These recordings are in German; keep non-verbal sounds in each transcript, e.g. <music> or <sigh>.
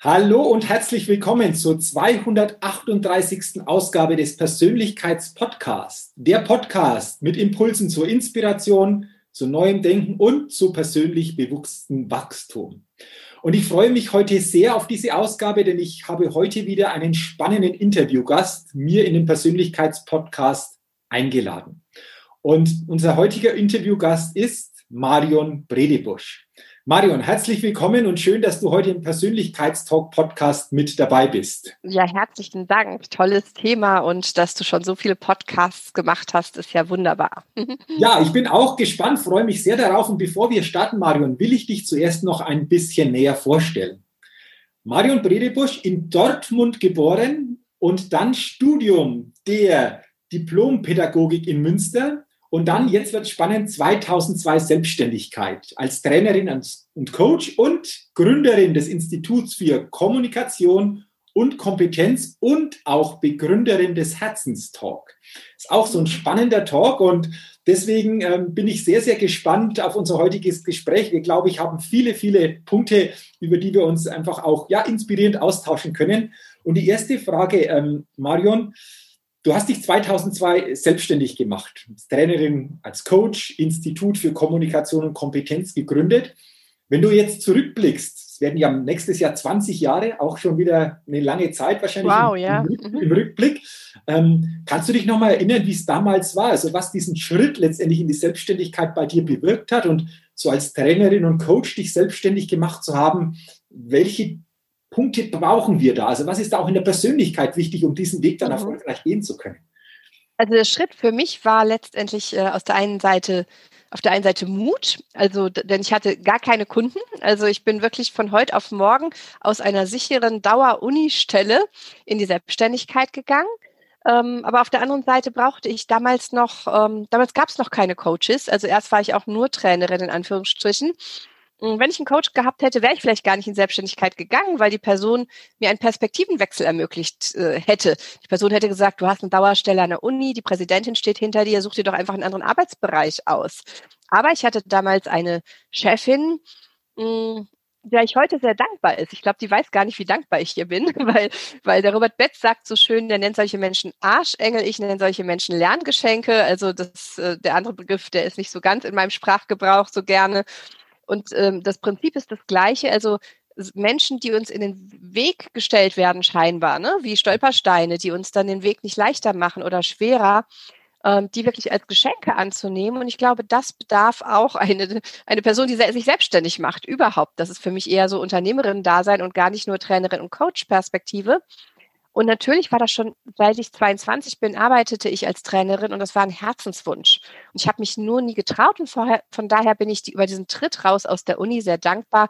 Hallo und herzlich willkommen zur 238. Ausgabe des Persönlichkeitspodcasts. Der Podcast mit Impulsen zur Inspiration, zu neuem Denken und zu persönlich bewuchstem Wachstum. Und ich freue mich heute sehr auf diese Ausgabe, denn ich habe heute wieder einen spannenden Interviewgast mir in den Persönlichkeitspodcast eingeladen. Und unser heutiger Interviewgast ist Marion Bredebusch. Marion, herzlich willkommen und schön, dass du heute im Persönlichkeitstalk-Podcast mit dabei bist. Ja, herzlichen Dank. Tolles Thema und dass du schon so viele Podcasts gemacht hast, ist ja wunderbar. <laughs> Ja, ich bin auch gespannt, freue mich sehr darauf. Und bevor wir starten, Marion, will ich dich zuerst noch ein bisschen näher vorstellen. Marion Bredebusch in Dortmund geboren und dann Studium der Diplompädagogik in Münster und dann, jetzt wird spannend, 2002 Selbstständigkeit als Trainerin und Coach und Gründerin des Instituts für Kommunikation und Kompetenz und auch Begründerin des Herzenstalk. Ist auch so ein spannender Talk und deswegen ähm, bin ich sehr, sehr gespannt auf unser heutiges Gespräch. Wir glaube ich haben viele, viele Punkte, über die wir uns einfach auch ja inspirierend austauschen können. Und die erste Frage, ähm, Marion, Du hast dich 2002 selbstständig gemacht, als Trainerin, als Coach, Institut für Kommunikation und Kompetenz gegründet. Wenn du jetzt zurückblickst, es werden ja nächstes Jahr 20 Jahre, auch schon wieder eine lange Zeit wahrscheinlich wow, im, ja. im, im Rückblick. Ähm, kannst du dich nochmal erinnern, wie es damals war? Also was diesen Schritt letztendlich in die Selbstständigkeit bei dir bewirkt hat und so als Trainerin und Coach dich selbstständig gemacht zu haben, welche Punkte brauchen wir da? Also was ist da auch in der Persönlichkeit wichtig, um diesen Weg dann mhm. erfolgreich gehen zu können? Also der Schritt für mich war letztendlich äh, aus der einen Seite auf der einen Seite Mut, also denn ich hatte gar keine Kunden. Also ich bin wirklich von heute auf morgen aus einer sicheren Dauer-Uni-Stelle in die Selbstständigkeit gegangen. Ähm, aber auf der anderen Seite brauchte ich damals noch, ähm, damals gab es noch keine Coaches. Also erst war ich auch nur Trainerin in Anführungsstrichen. Wenn ich einen Coach gehabt hätte, wäre ich vielleicht gar nicht in Selbstständigkeit gegangen, weil die Person mir einen Perspektivenwechsel ermöglicht äh, hätte. Die Person hätte gesagt, du hast eine Dauerstelle an der Uni, die Präsidentin steht hinter dir, such dir doch einfach einen anderen Arbeitsbereich aus. Aber ich hatte damals eine Chefin, mh, hm, der ich heute sehr dankbar ist. Ich glaube, die weiß gar nicht, wie dankbar ich hier bin, <laughs> weil, weil der Robert Betz sagt so schön, der nennt solche Menschen Arschengel, ich nenne solche Menschen Lerngeschenke. Also das, äh, der andere Begriff, der ist nicht so ganz in meinem Sprachgebrauch so gerne. Und ähm, das Prinzip ist das gleiche. Also Menschen, die uns in den Weg gestellt werden, scheinbar, ne? wie Stolpersteine, die uns dann den Weg nicht leichter machen oder schwerer, ähm, die wirklich als Geschenke anzunehmen. Und ich glaube, das bedarf auch eine, eine Person, die sich selbstständig macht, überhaupt. Das ist für mich eher so Unternehmerin-Dasein und gar nicht nur Trainerin und Coach-Perspektive. Und natürlich war das schon, seit ich 22 bin, arbeitete ich als Trainerin und das war ein Herzenswunsch. Und ich habe mich nur nie getraut und vorher, von daher bin ich die, über diesen Tritt raus aus der Uni sehr dankbar,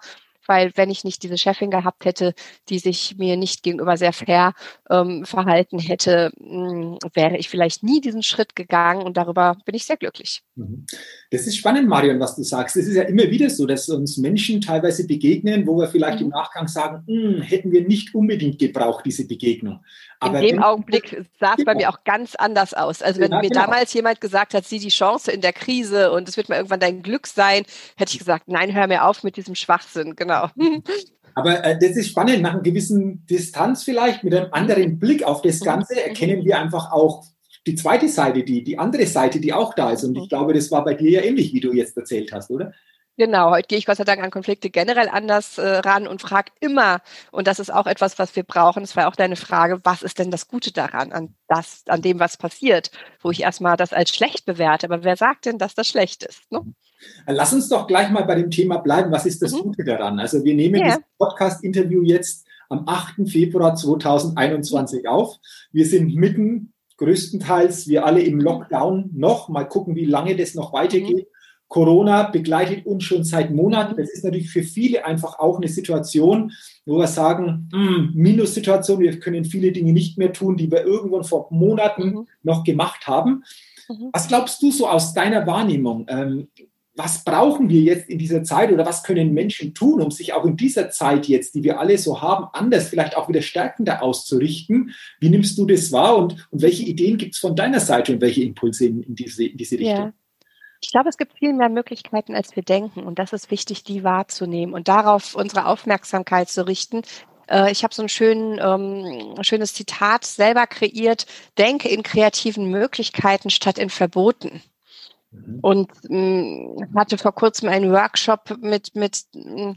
weil wenn ich nicht diese Chefin gehabt hätte, die sich mir nicht gegenüber sehr fair ähm, verhalten hätte, mh, hm, wäre ich vielleicht nie diesen Schritt gegangen und darüber bin ich sehr glücklich. Mhm. Das ist spannend, Marion, was du sagst. Es ist ja immer wieder so, dass uns Menschen teilweise begegnen, wo wir vielleicht mhm. im Nachgang sagen, hm, hätten wir nicht unbedingt gebraucht, diese Begegnung. Aber in dem Augenblick sah es bei mir auch ganz anders aus. Also wenn ja, mir genau. damals jemand gesagt hat, sieh die Chance in der Krise und es wird mal irgendwann dein Glück sein, hätte ich gesagt, nein, hör mir auf mit diesem Schwachsinn. Genau. Aber äh, das ist spannend. Nach einer gewissen Distanz vielleicht, mit einem anderen Blick auf das Ganze, mhm. erkennen wir einfach auch die zweite Seite, die, die andere Seite, die auch da ist. Und ich mhm. glaube, das war bei dir ja ähnlich, wie du jetzt erzählt hast, oder? Genau, heute gehe ich Gott sei Dank an Konflikte generell anders äh, ran und frage immer, und das ist auch etwas, was wir brauchen, das war auch deine Frage, was ist denn das Gute daran, an das, an dem, was passiert, wo ich erstmal das als schlecht bewerte. Aber wer sagt denn, dass das schlecht ist? Ne? Lass uns doch gleich mal bei dem Thema bleiben. Was ist das mhm. Gute daran? Also wir nehmen yeah. das Podcast-Interview jetzt am 8. Februar 2021 auf. Wir sind mitten, größtenteils wir alle im Lockdown noch. Mal gucken, wie lange das noch weitergeht. Corona begleitet uns schon seit Monaten. Das ist natürlich für viele einfach auch eine Situation, wo wir sagen, hm, Minussituation, wir können viele Dinge nicht mehr tun, die wir irgendwann vor Monaten mhm. noch gemacht haben. Mhm. Was glaubst du so aus deiner Wahrnehmung? Ähm, was brauchen wir jetzt in dieser Zeit oder was können Menschen tun, um sich auch in dieser Zeit jetzt, die wir alle so haben, anders, vielleicht auch wieder stärkender auszurichten? Wie nimmst du das wahr und, und welche Ideen gibt es von deiner Seite und welche Impulse in, in, diese, in diese Richtung? Ja. Ich glaube, es gibt viel mehr Möglichkeiten, als wir denken. Und das ist wichtig, die wahrzunehmen und darauf unsere Aufmerksamkeit zu richten. Äh, ich habe so ein schön, ähm, schönes Zitat selber kreiert. Denke in kreativen Möglichkeiten statt in Verboten. Mhm. Und mh, mm, hatte vor kurzem einen Workshop mit, mit mh, mm,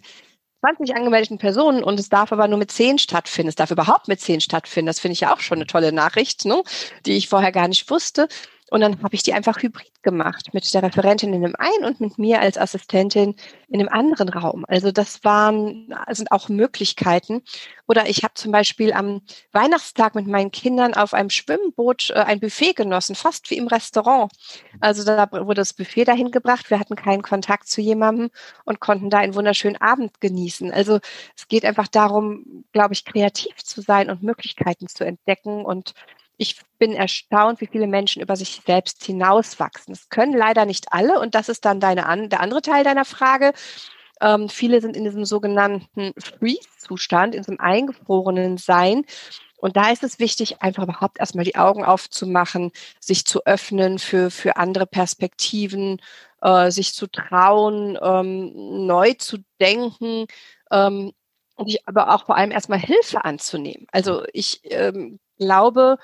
20 angemeldeten Personen und es darf aber nur mit 10 stattfinden. Es darf überhaupt mit 10 stattfinden. Das finde ich ja auch schon eine tolle Nachricht, ne? die ich vorher gar nicht wusste. Und dann habe ich die einfach hybrid gemacht mit der Referentin in einem einen und mit mir als Assistentin in einem anderen Raum. Also das waren sind auch Möglichkeiten. Oder ich habe zum Beispiel am Weihnachtstag mit meinen Kindern auf einem Schwimmboot äh, ein Buffet genossen, fast wie im Restaurant. Also da wurde das Buffet dahin gebracht. Wir hatten keinen Kontakt zu jemandem und konnten da einen wunderschönen Abend genießen. Also es geht einfach darum, glaube ich, kreativ zu sein und Möglichkeiten zu entdecken und ich bin erstaunt, wie viele Menschen über sich selbst hinauswachsen. Das können leider nicht alle und das ist dann deine, der andere Teil deiner Frage. Ähm, viele sind in diesem sogenannten Freeze-Zustand, in diesem eingefrorenen Sein. Und da ist es wichtig, einfach überhaupt erstmal die Augen aufzumachen, sich zu öffnen für, für andere Perspektiven, äh, sich zu trauen, ähm, neu zu denken ähm, aber auch vor allem erstmal Hilfe anzunehmen. Also ich ähm, glaube,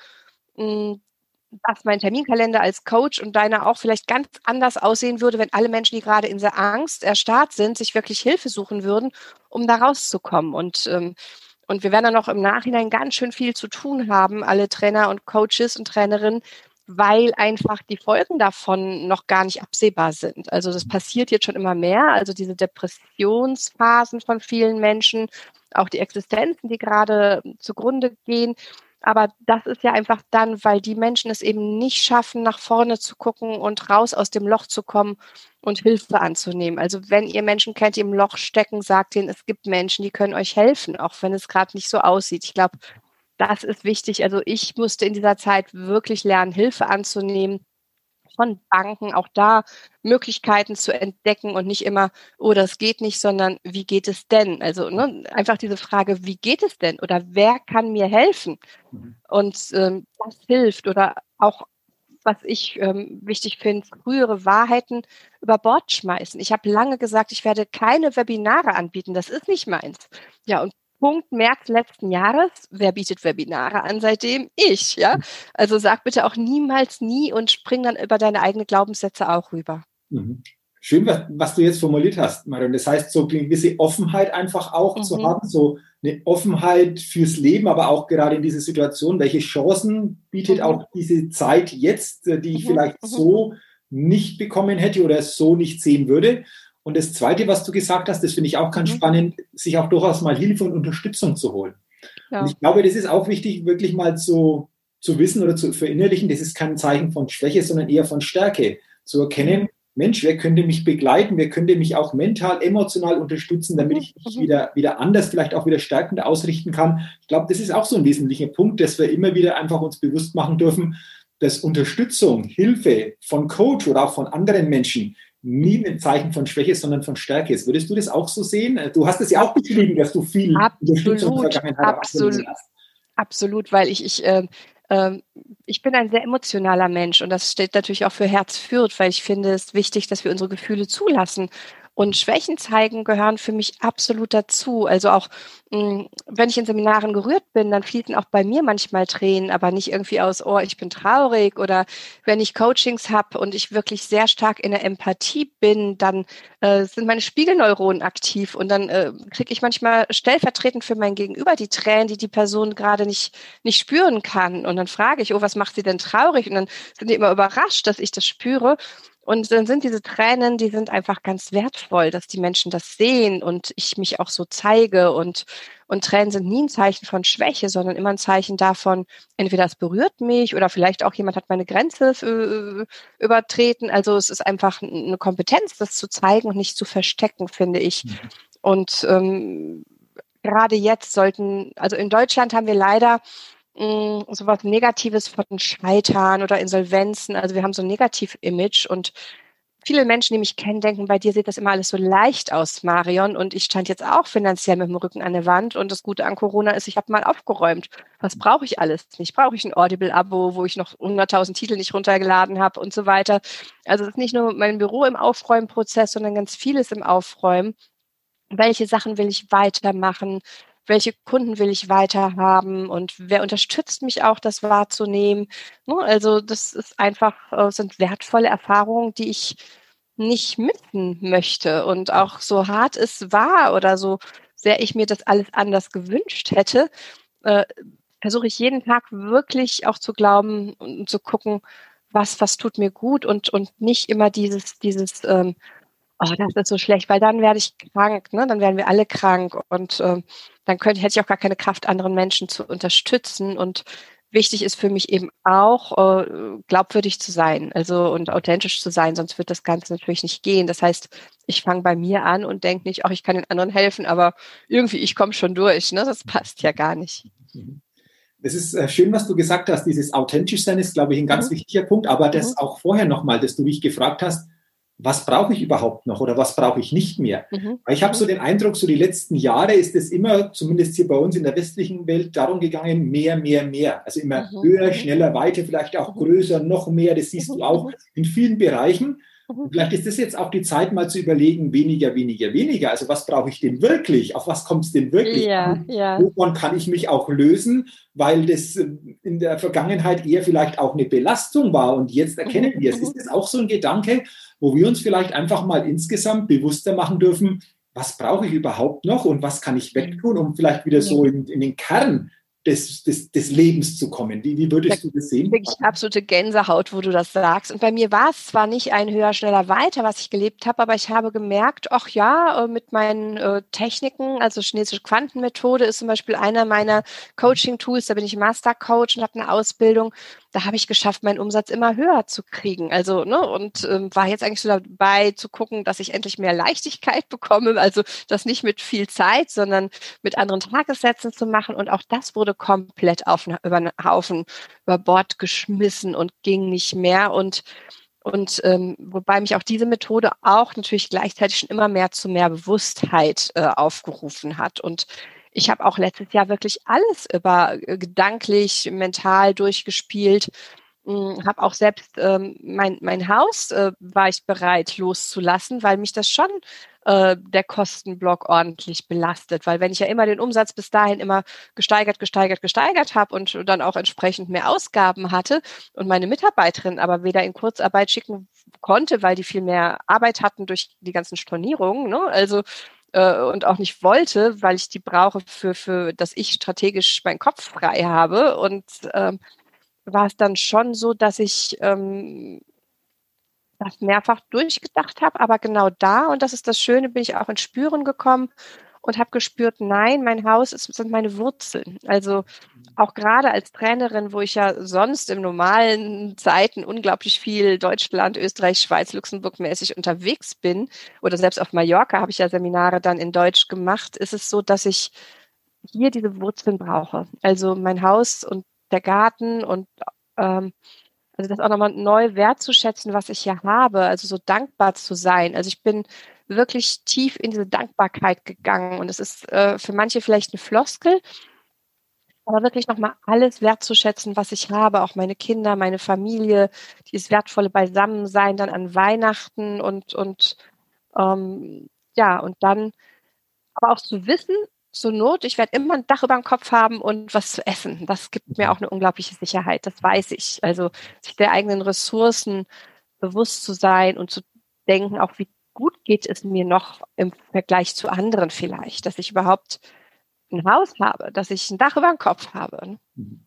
dass mein Terminkalender als Coach und deiner auch vielleicht ganz anders aussehen würde, wenn alle Menschen, die gerade in der Angst erstarrt sind, sich wirklich Hilfe suchen würden, um da rauszukommen. Und, ähm, und wir werden dann noch im Nachhinein ganz schön viel zu tun haben, alle Trainer und Coaches und Trainerinnen, weil einfach die Folgen davon noch gar nicht absehbar sind. Also das passiert jetzt schon immer mehr. Also diese Depressionsphasen von vielen Menschen, auch die Existenzen, die gerade zugrunde gehen aber das ist ja einfach dann, weil die Menschen es eben nicht schaffen, nach vorne zu gucken und raus aus dem Loch zu kommen und Hilfe anzunehmen. Also wenn ihr Menschen kennt, die im Loch stecken, sagt ihnen, es gibt Menschen, die können euch helfen, auch wenn es gerade nicht so aussieht. Ich glaube, das ist wichtig. Also ich musste in dieser Zeit wirklich lernen, Hilfe anzunehmen von Banken, auch da Möglichkeiten zu entdecken und nicht immer, oh, das geht nicht, sondern wie geht es denn? Also ne, einfach diese Frage, wie geht es denn? Oder wer kann mir helfen? Mhm. Und ähm, das hilft. Oder auch, was ich ähm, wichtig finde, frühere Wahrheiten über Bord schmeißen. Ich habe lange gesagt, ich werde keine Webinare anbieten. Das ist nicht meins. Ja, und Punkt März letzten Jahres. Wer bietet Webinare an seitdem? Ich, ja. Also sag bitte auch niemals nie und spring dann über deine eigenen Glaubenssätze auch rüber. Mhm. Schön, was, was, du jetzt formuliert hast, Marion. Das heißt, so eine gewisse Offenheit einfach auch mhm. zu haben, so eine Offenheit fürs Leben, aber auch gerade in dieser Situation. Welche Chancen bietet mhm. auch diese Zeit jetzt, äh, die ich mhm. vielleicht mhm. so nicht bekommen hätte oder so nicht sehen würde? Und das Zweite, was du gesagt hast, das finde ich auch ganz mhm. spannend, sich auch durchaus mal Hilfe und Unterstützung zu holen. Ja. Und ich glaube, das ist auch wichtig, wirklich mal zu, zu wissen oder zu verinnerlichen, das ist kein Zeichen von Schwäche, sondern eher von Stärke. Zu erkennen, mhm. Mensch, wer könnte mich begleiten, wer könnte mich auch mental, emotional unterstützen, damit mhm. ich mich wieder, wieder anders, vielleicht auch wieder stärkender ausrichten kann. Ich glaube, das ist auch so ein wesentlicher Punkt, dass wir immer wieder einfach uns bewusst machen dürfen, dass Unterstützung, Hilfe von Coach oder auch von anderen Menschen nie ein Zeichen von Schwäche, sondern von Stärke ist. Würdest du das auch so sehen? Du hast es ja auch beschrieben, dass du viel Unterstützung in der Vergangenheit absolut, hast. Absolut, weil ich, ich äh, ich bin ein sehr emotionaler Mensch und das steht natürlich auch für Herz führt, weil ich finde es wichtig, dass wir unsere Gefühle zulassen Und Schwächen zeigen gehören für mich absolut dazu. Also auch, mh, wenn ich in Seminaren gerührt bin, dann fließen auch bei mir manchmal Tränen, aber nicht irgendwie aus, oh, ich bin traurig. Oder wenn ich Coachings habe und ich wirklich sehr stark in der Empathie bin, dann äh, sind meine Spiegelneuronen aktiv und dann äh, kriege ich manchmal stellvertretend für mein Gegenüber die Tränen, die die Person gerade nicht, nicht spüren kann. Und dann frage ich, oh, was macht sie denn traurig? Und dann sind die immer überrascht, dass ich das spüre. Und dann sind diese Tränen, die sind einfach ganz wertvoll, dass die Menschen das sehen und ich mich auch so zeige. Und, und Tränen sind nie ein Zeichen von Schwäche, sondern immer ein Zeichen davon, entweder es berührt mich oder vielleicht auch jemand hat meine Grenze äh, übertreten. Also es ist einfach eine Kompetenz, das zu zeigen und nicht zu verstecken, finde ich. Mhm. Und ähm, gerade jetzt sollten, also in Deutschland haben wir leider mm, sowas Negatives von Scheitern oder Insolvenzen. Also wir haben so ein Negativ-Image und viele Menschen, die mich kennen, denken, bei dir sieht das immer alles so leicht aus, Marion. Und ich stand jetzt auch finanziell mit dem Rücken an der Wand. Und das Gute an Corona ist, ich habe mal aufgeräumt. Was brauche ich alles nicht? Brauche ich ein Audible-Abo, wo ich noch 100.000 Titel nicht runtergeladen habe und so weiter. Also es ist nicht nur mein Büro im Aufräumprozess, sondern ganz vieles im Aufräumen. Welche Sachen will ich weitermachen? Welche Kunden will ich weiterhaben und wer unterstützt mich auch, das wahrzunehmen. Ne, also das ist einfach, äh, sind wertvolle Erfahrungen, die ich nicht missen möchte. Und auch so hart es war oder so sehr ich mir das alles anders gewünscht hätte, äh, versuche ich jeden Tag wirklich auch zu glauben und zu gucken, was, was tut mir gut und, und nicht immer dieses, dieses, ähm, oh, das ist so schlecht, weil dann werde ich krank, ne? dann werden wir alle krank und ähm, dann könnte, hätte ich auch gar keine Kraft, anderen Menschen zu unterstützen. Und wichtig ist für mich eben auch, äh, glaubwürdig zu sein, also und authentisch zu sein, sonst wird das Ganze natürlich nicht gehen. Das heißt, ich fange bei mir an und denke nicht, ach, ich kann den anderen helfen, aber irgendwie, ich komme schon durch. Ne? Das passt ja gar nicht. Es ist äh, schön, was du gesagt hast. Dieses authentisch sein ist, glaube ich, ein ganz mhm. wichtiger Punkt. Aber das mhm. auch vorher nochmal, dass du mich gefragt hast, was brauche ich überhaupt noch oder was brauche ich nicht mehr? Mhm. Weil ich habe so den Eindruck, so die letzten Jahre ist es immer, zumindest hier bei uns in der westlichen Welt, darum gegangen, mehr, mehr, mehr. Also immer mhm. höher, mhm. schneller, weiter, vielleicht auch mhm. größer, noch mehr. Das siehst du auch mhm. in vielen Bereichen. Und vielleicht ist das jetzt auch die Zeit, mal zu überlegen, weniger, weniger, weniger. Also was brauche ich denn wirklich? Auf was kommt es denn wirklich ja, an? Ja. Wovon kann ich mich auch lösen? Weil das äh, in der Vergangenheit eher vielleicht auch eine Belastung war. Und jetzt erkennen wir es. Ist das auch so ein Gedanke, wo wir uns vielleicht einfach mal insgesamt bewusster machen dürfen, was brauche ich überhaupt noch und was kann ich wegtun, um vielleicht wieder so in, in den Kern des, des, des Lebens zu kommen. Wie, wie würdest da du das sehen? Wirklich absolute Gänsehaut, wo du das sagst. Und bei mir war es zwar nicht ein höher, schneller, weiter, was ich gelebt habe, aber ich habe gemerkt, ach ja, äh, mit meinen äh, Techniken, also chinesische Quantenmethode ist zum Beispiel einer meiner Coaching-Tools, da bin ich Master-Coach und habe eine Ausbildung da habe ich geschafft, meinen Umsatz immer höher zu kriegen. Also, ne, und ähm, war jetzt eigentlich so dabei zu gucken, dass ich endlich mehr Leichtigkeit <laughs> bekomme, also das nicht mit viel Zeit, sondern mit anderen Tagessätzen zu machen. Und auch das wurde komplett auf, über den Haufen, über Bord geschmissen und ging nicht mehr. Und und ähm, wobei mich auch diese Methode auch natürlich gleichzeitig schon immer mehr zu mehr Bewusstheit äh, aufgerufen hat. Und ich habe auch letztes Jahr wirklich alles über äh, gedanklich, mental durchgespielt. Hm, habe auch selbst ähm, mein, mein Haus äh, war ich bereit loszulassen, weil mich das schon äh, der Kostenblock ordentlich belastet. Weil wenn ich ja immer den Umsatz bis dahin immer gesteigert, gesteigert, gesteigert habe und dann auch entsprechend mehr Ausgaben hatte und meine Mitarbeiterin aber weder in Kurzarbeit schicken konnte, weil die viel mehr Arbeit hatten durch die ganzen Stornierungen. Ne? Also äh, und auch nicht wollte, weil ich die brauche für, für, dass ich strategisch meinen Kopf frei habe. Und ähm, war es dann schon so, dass ich ähm, das mehrfach durchgedacht habe, aber genau da, und das ist das Schöne, bin ich auch ins Spüren gekommen und habe gespürt, nein, mein Haus ist, sind meine Wurzeln. Also auch gerade als Trainerin, wo ich ja sonst im normalen Zeiten unglaublich viel Deutschland, Österreich, Schweiz, Luxemburg mäßig unterwegs bin oder selbst auf Mallorca habe ich ja Seminare dann in Deutsch gemacht, ist es so, dass ich hier diese Wurzeln brauche. Also mein Haus und der Garten und ähm, also das auch nochmal neu wertzuschätzen, was ich hier habe, also so dankbar zu sein. Also ich bin wirklich tief in diese Dankbarkeit gegangen und es ist äh, für manche vielleicht eine Floskel, aber wirklich nochmal alles wertzuschätzen, was ich habe, auch meine Kinder, meine Familie, dieses wertvolle Beisammensein dann an Weihnachten und, und Ähm, ja, und dann aber auch zu wissen, zur Not, ich werde immer ein Dach über dem Kopf haben und was zu essen. Das gibt mir auch eine unglaubliche Sicherheit, das weiß ich. Also sich der eigenen Ressourcen bewusst zu sein und zu denken, auch wie gut geht es mir noch im Vergleich zu anderen vielleicht, dass ich überhaupt ein Haus habe, dass ich ein Dach über dem Kopf habe. Mhm.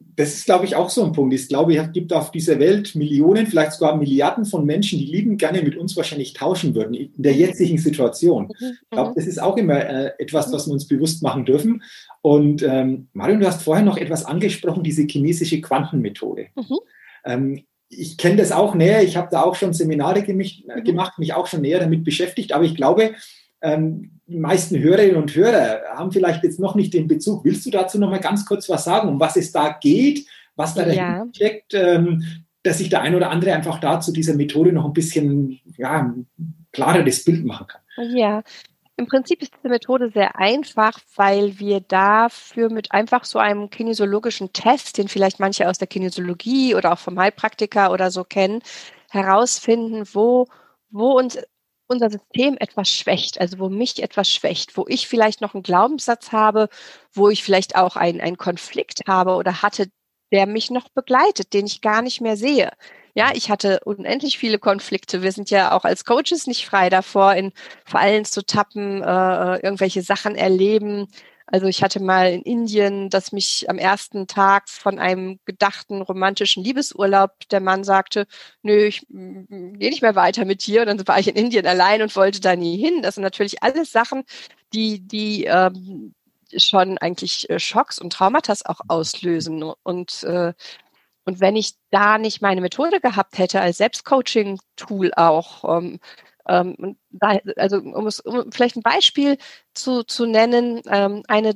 Das ist, glaube ich, auch so ein Punkt. Ich glaube, es gibt auf dieser Welt Millionen, vielleicht sogar Milliarden von Menschen, die lieben gerne mit uns wahrscheinlich tauschen würden in der jetzigen Situation. Mhm, ich glaube, mhm. das ist auch immer äh, etwas, was wir uns bewusst machen dürfen. Und ähm, Marion, du hast vorher noch etwas angesprochen, diese chinesische Quantenmethode. Mhm. Ähm, ich kenne das auch näher. Ich habe da auch schon Seminare gemacht, mhm. gemacht, mich auch schon näher damit beschäftigt. Aber ich glaube, ähm, die meisten Hörerinnen und Hörer haben vielleicht jetzt noch nicht den Bezug. Willst du dazu noch mal ganz kurz was sagen, um was es da geht, was da dahinter ja. steckt, ähm, dass sich der ein oder andere einfach da zu dieser Methode noch ein bisschen ja, klarer das Bild machen kann? Ja, im Prinzip ist diese Methode sehr einfach, weil wir dafür mit einfach so einem kinesiologischen Test, den vielleicht manche aus der Kinesiologie oder auch vom Heilpraktiker oder so kennen, herausfinden, wo, wo uns unser System etwas schwächt, also wo mich etwas schwächt, wo ich vielleicht noch einen Glaubenssatz habe, wo ich vielleicht auch einen, einen Konflikt habe oder hatte, der mich noch begleitet, den ich gar nicht mehr sehe. Ja, ich hatte unendlich viele Konflikte. Wir sind ja auch als Coaches nicht frei davor, in Fallen zu tappen, äh, irgendwelche Sachen erleben, also ich hatte mal in Indien, dass mich am ersten Tag von einem gedachten romantischen Liebesurlaub der Mann sagte, nö, ich gehe nicht mehr weiter mit dir. Und dann war ich in Indien allein und wollte da nie hin. Das sind natürlich alles Sachen, die, die ähm, schon eigentlich äh, Schocks und Traumata auch auslösen. Und äh, und wenn ich da nicht meine Methode gehabt hätte als Selbstcoaching-Tool auch, ähm, ähm, da, also um, es, um vielleicht ein Beispiel zu, zu nennen, ähm, eine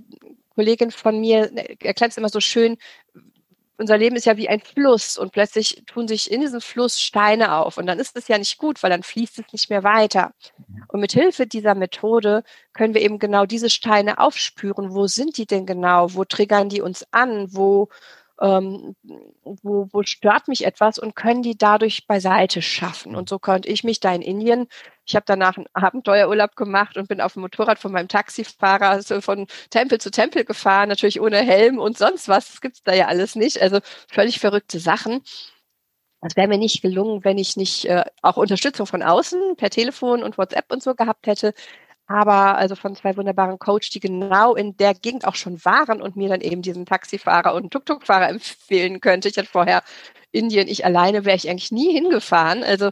Kollegin von mir erklärt es immer so schön, unser Leben ist ja wie ein Fluss und plötzlich tun sich in diesem Fluss Steine auf und dann ist es ja nicht gut, weil dann fließt es nicht mehr weiter. Und mit Hilfe dieser Methode können wir eben genau diese Steine aufspüren. Wo sind die denn genau? Wo triggern die uns an? Wo ähm, wo, wo stört mich etwas und können die dadurch beiseite schaffen. Und so konnte ich mich da in Indien, ich habe danach einen Abenteuerurlaub gemacht und bin auf dem Motorrad von meinem Taxifahrer so von Tempel zu Tempel gefahren, natürlich ohne Helm und sonst was. Das gibt's da ja alles nicht. Also völlig verrückte Sachen. Das wäre mir nicht gelungen, wenn ich nicht äh, auch Unterstützung von außen per Telefon und WhatsApp und so gehabt hätte aber also von zwei wunderbaren Coach, die genau in der Gegend auch schon waren und mir dann eben diesen Taxifahrer und Tuk-Tuk-Fahrer empfehlen könnte. Ich hatte vorher Indien, ich alleine wäre ich eigentlich nie hingefahren. Also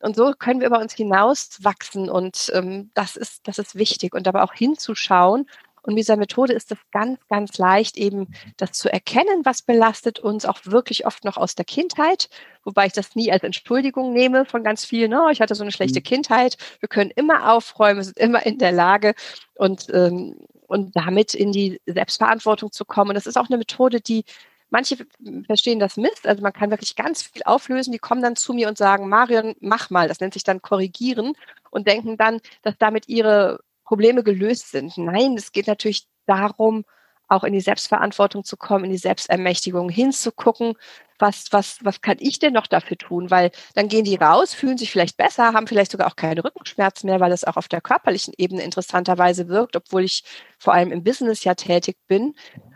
und so können wir über uns hinaus wachsen und ähm, das ist das ist wichtig und aber auch hinzuschauen und mit dieser Methode ist es ganz, ganz leicht, eben das zu erkennen, was belastet uns, auch wirklich oft noch aus der Kindheit, wobei ich das nie als Entschuldigung nehme von ganz vielen, oh, ich hatte so eine schlechte mhm. Kindheit. Wir können immer aufräumen, sind immer in der Lage und, ähm, und damit in die Selbstverantwortung zu kommen. Und das ist auch eine Methode, die Manche verstehen das Mist, also man kann wirklich ganz viel auflösen, die kommen dann zu mir und sagen, Marion, mach mal, das nennt sich dann korrigieren und denken dann, dass damit ihre Probleme gelöst sind. Nein, es geht natürlich darum, auch in die Selbstverantwortung zu kommen, in die Selbstermächtigung hinzugucken, was, was, was kann ich denn noch dafür tun? Weil dann gehen die raus, fühlen sich vielleicht besser, haben vielleicht sogar auch keine Rückenschmerzen mehr, weil es auch auf der körperlichen Ebene interessanterweise wirkt, obwohl ich vor allem im Business ja tätig bin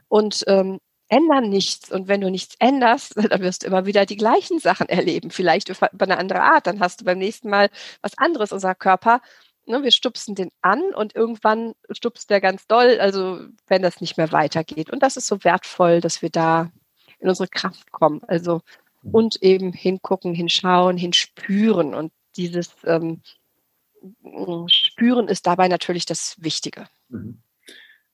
und ähm, ändern nichts. Und wenn du nichts änderst, <laughs> dann wirst du immer wieder die gleichen Sachen erleben, vielleicht über eine andere Art. Dann hast du beim nächsten Mal was anderes. Unser Körper ne, wir stupsen den an und irgendwann stupst der ganz doll, also wenn das nicht mehr weitergeht. Und das ist so wertvoll, dass wir da in unsere Kraft kommen. Also mhm. und eben hingucken, hinschauen, hinspüren. Und dieses ähm, Spüren ist dabei natürlich das Wichtige. Mhm.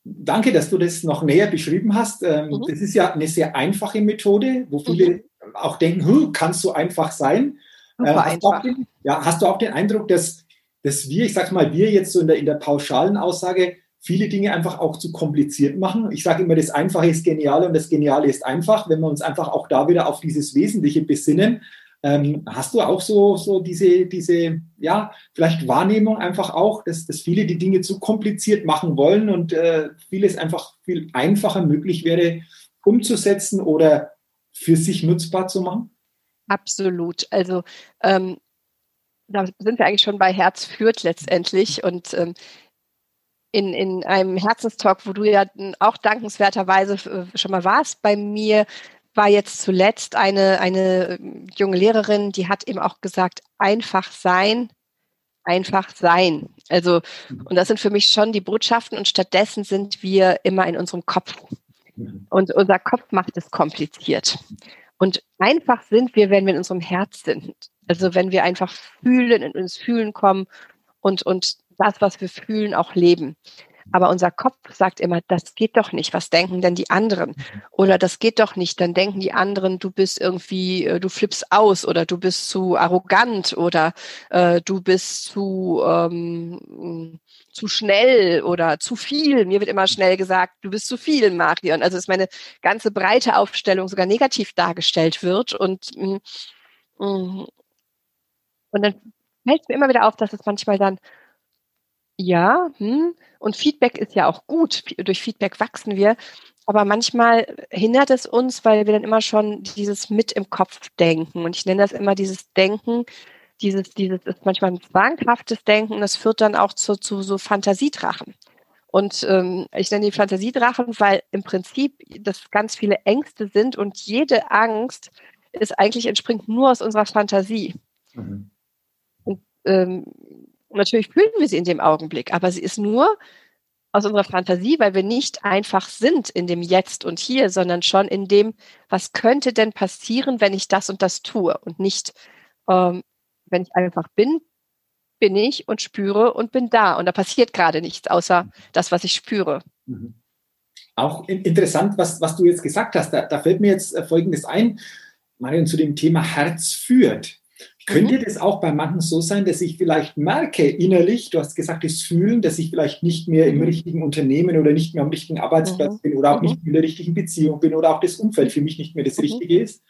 Danke, dass du das noch näher beschrieben hast. Ähm, mhm. Das ist ja eine sehr einfache Methode, wo viele mhm. auch denken, kann es so einfach sein? Äh, hast, einfach. Den, ja, hast du auch den Eindruck, dass dass wir, ich sage mal, wir jetzt so in der, in der pauschalen Aussage viele Dinge einfach auch zu kompliziert machen. Ich sage immer, das Einfache ist genial und das Geniale ist einfach, wenn wir uns einfach auch da wieder auf dieses Wesentliche besinnen. Ähm, hast du auch so, so diese, diese, ja, vielleicht Wahrnehmung einfach auch, dass, dass viele die Dinge zu kompliziert machen wollen und äh, vieles einfach viel einfacher möglich wäre umzusetzen oder für sich nutzbar zu machen? Absolut. Also ähm, da sind wir eigentlich schon bei Herz führt letztendlich und ähm, in, in einem Herzenstalk, wo du ja auch dankenswerterweise äh, schon mal warst bei mir, war jetzt zuletzt eine, eine junge Lehrerin, die hat eben auch gesagt, einfach sein, einfach sein. Also, und das sind für mich schon die Botschaften und stattdessen sind wir immer in unserem Kopf. Mhm. Und unser Kopf macht es kompliziert. Und einfach sind wir, wenn wir in unserem Herz sind. Also wenn wir einfach fühlen, in uns fühlen kommen und, und das, was wir fühlen, auch leben. Aber unser Kopf sagt immer, das geht doch nicht. Was denken denn die anderen? Oder das geht doch nicht. Dann denken die anderen, du bist irgendwie, äh, du flippst aus oder du bist zu arrogant oder äh, du bist zu, ähm, zu schnell oder zu viel. Mir wird immer schnell gesagt, du bist zu viel, Marion. Also dass meine ganze breite Aufstellung sogar negativ dargestellt wird und mm, mm, und dann fällt mir immer wieder auf, dass es manchmal dann ja, hm. Und Feedback ist ja auch gut. Durch Feedback wachsen wir. Aber manchmal hindert es uns, weil wir dann immer schon dieses mit im Kopf denken. Und ich nenne das immer dieses Denken. Dieses, dieses ist manchmal ein zwanghaftes Denken. Das führt dann auch zu, zu so Fantasiedrachen. Und ähm, ich nenne die Fantasiedrachen, weil im Prinzip das ganz viele Ängste sind und jede Angst ist eigentlich entspringt nur aus unserer Fantasie. Mhm. Und ähm, und natürlich fühlen wir sie in dem Augenblick, aber sie ist nur aus unserer Fantasie, weil wir nicht einfach sind in dem Jetzt und Hier, sondern schon in dem, was könnte denn passieren, wenn ich das und das tue und nicht, ähm, wenn ich einfach bin, bin ich und spüre und bin da und da passiert gerade nichts, außer das, was ich spüre. Mhm. Auch interessant, was, was du jetzt gesagt hast. Da, da fällt mir jetzt äh, Folgendes ein, Marion, zu dem Thema Herz führt. Könnte mhm. das auch bei manchen so sein, dass ich vielleicht merke innerlich, du hast gesagt, das Fühlen, dass ich vielleicht nicht mehr im mhm. richtigen Unternehmen oder nicht mehr am richtigen Arbeitsplatz mhm. bin oder auch nicht mehr in der richtigen Beziehung bin oder auch das Umfeld für mich nicht mehr das. Richtige ist.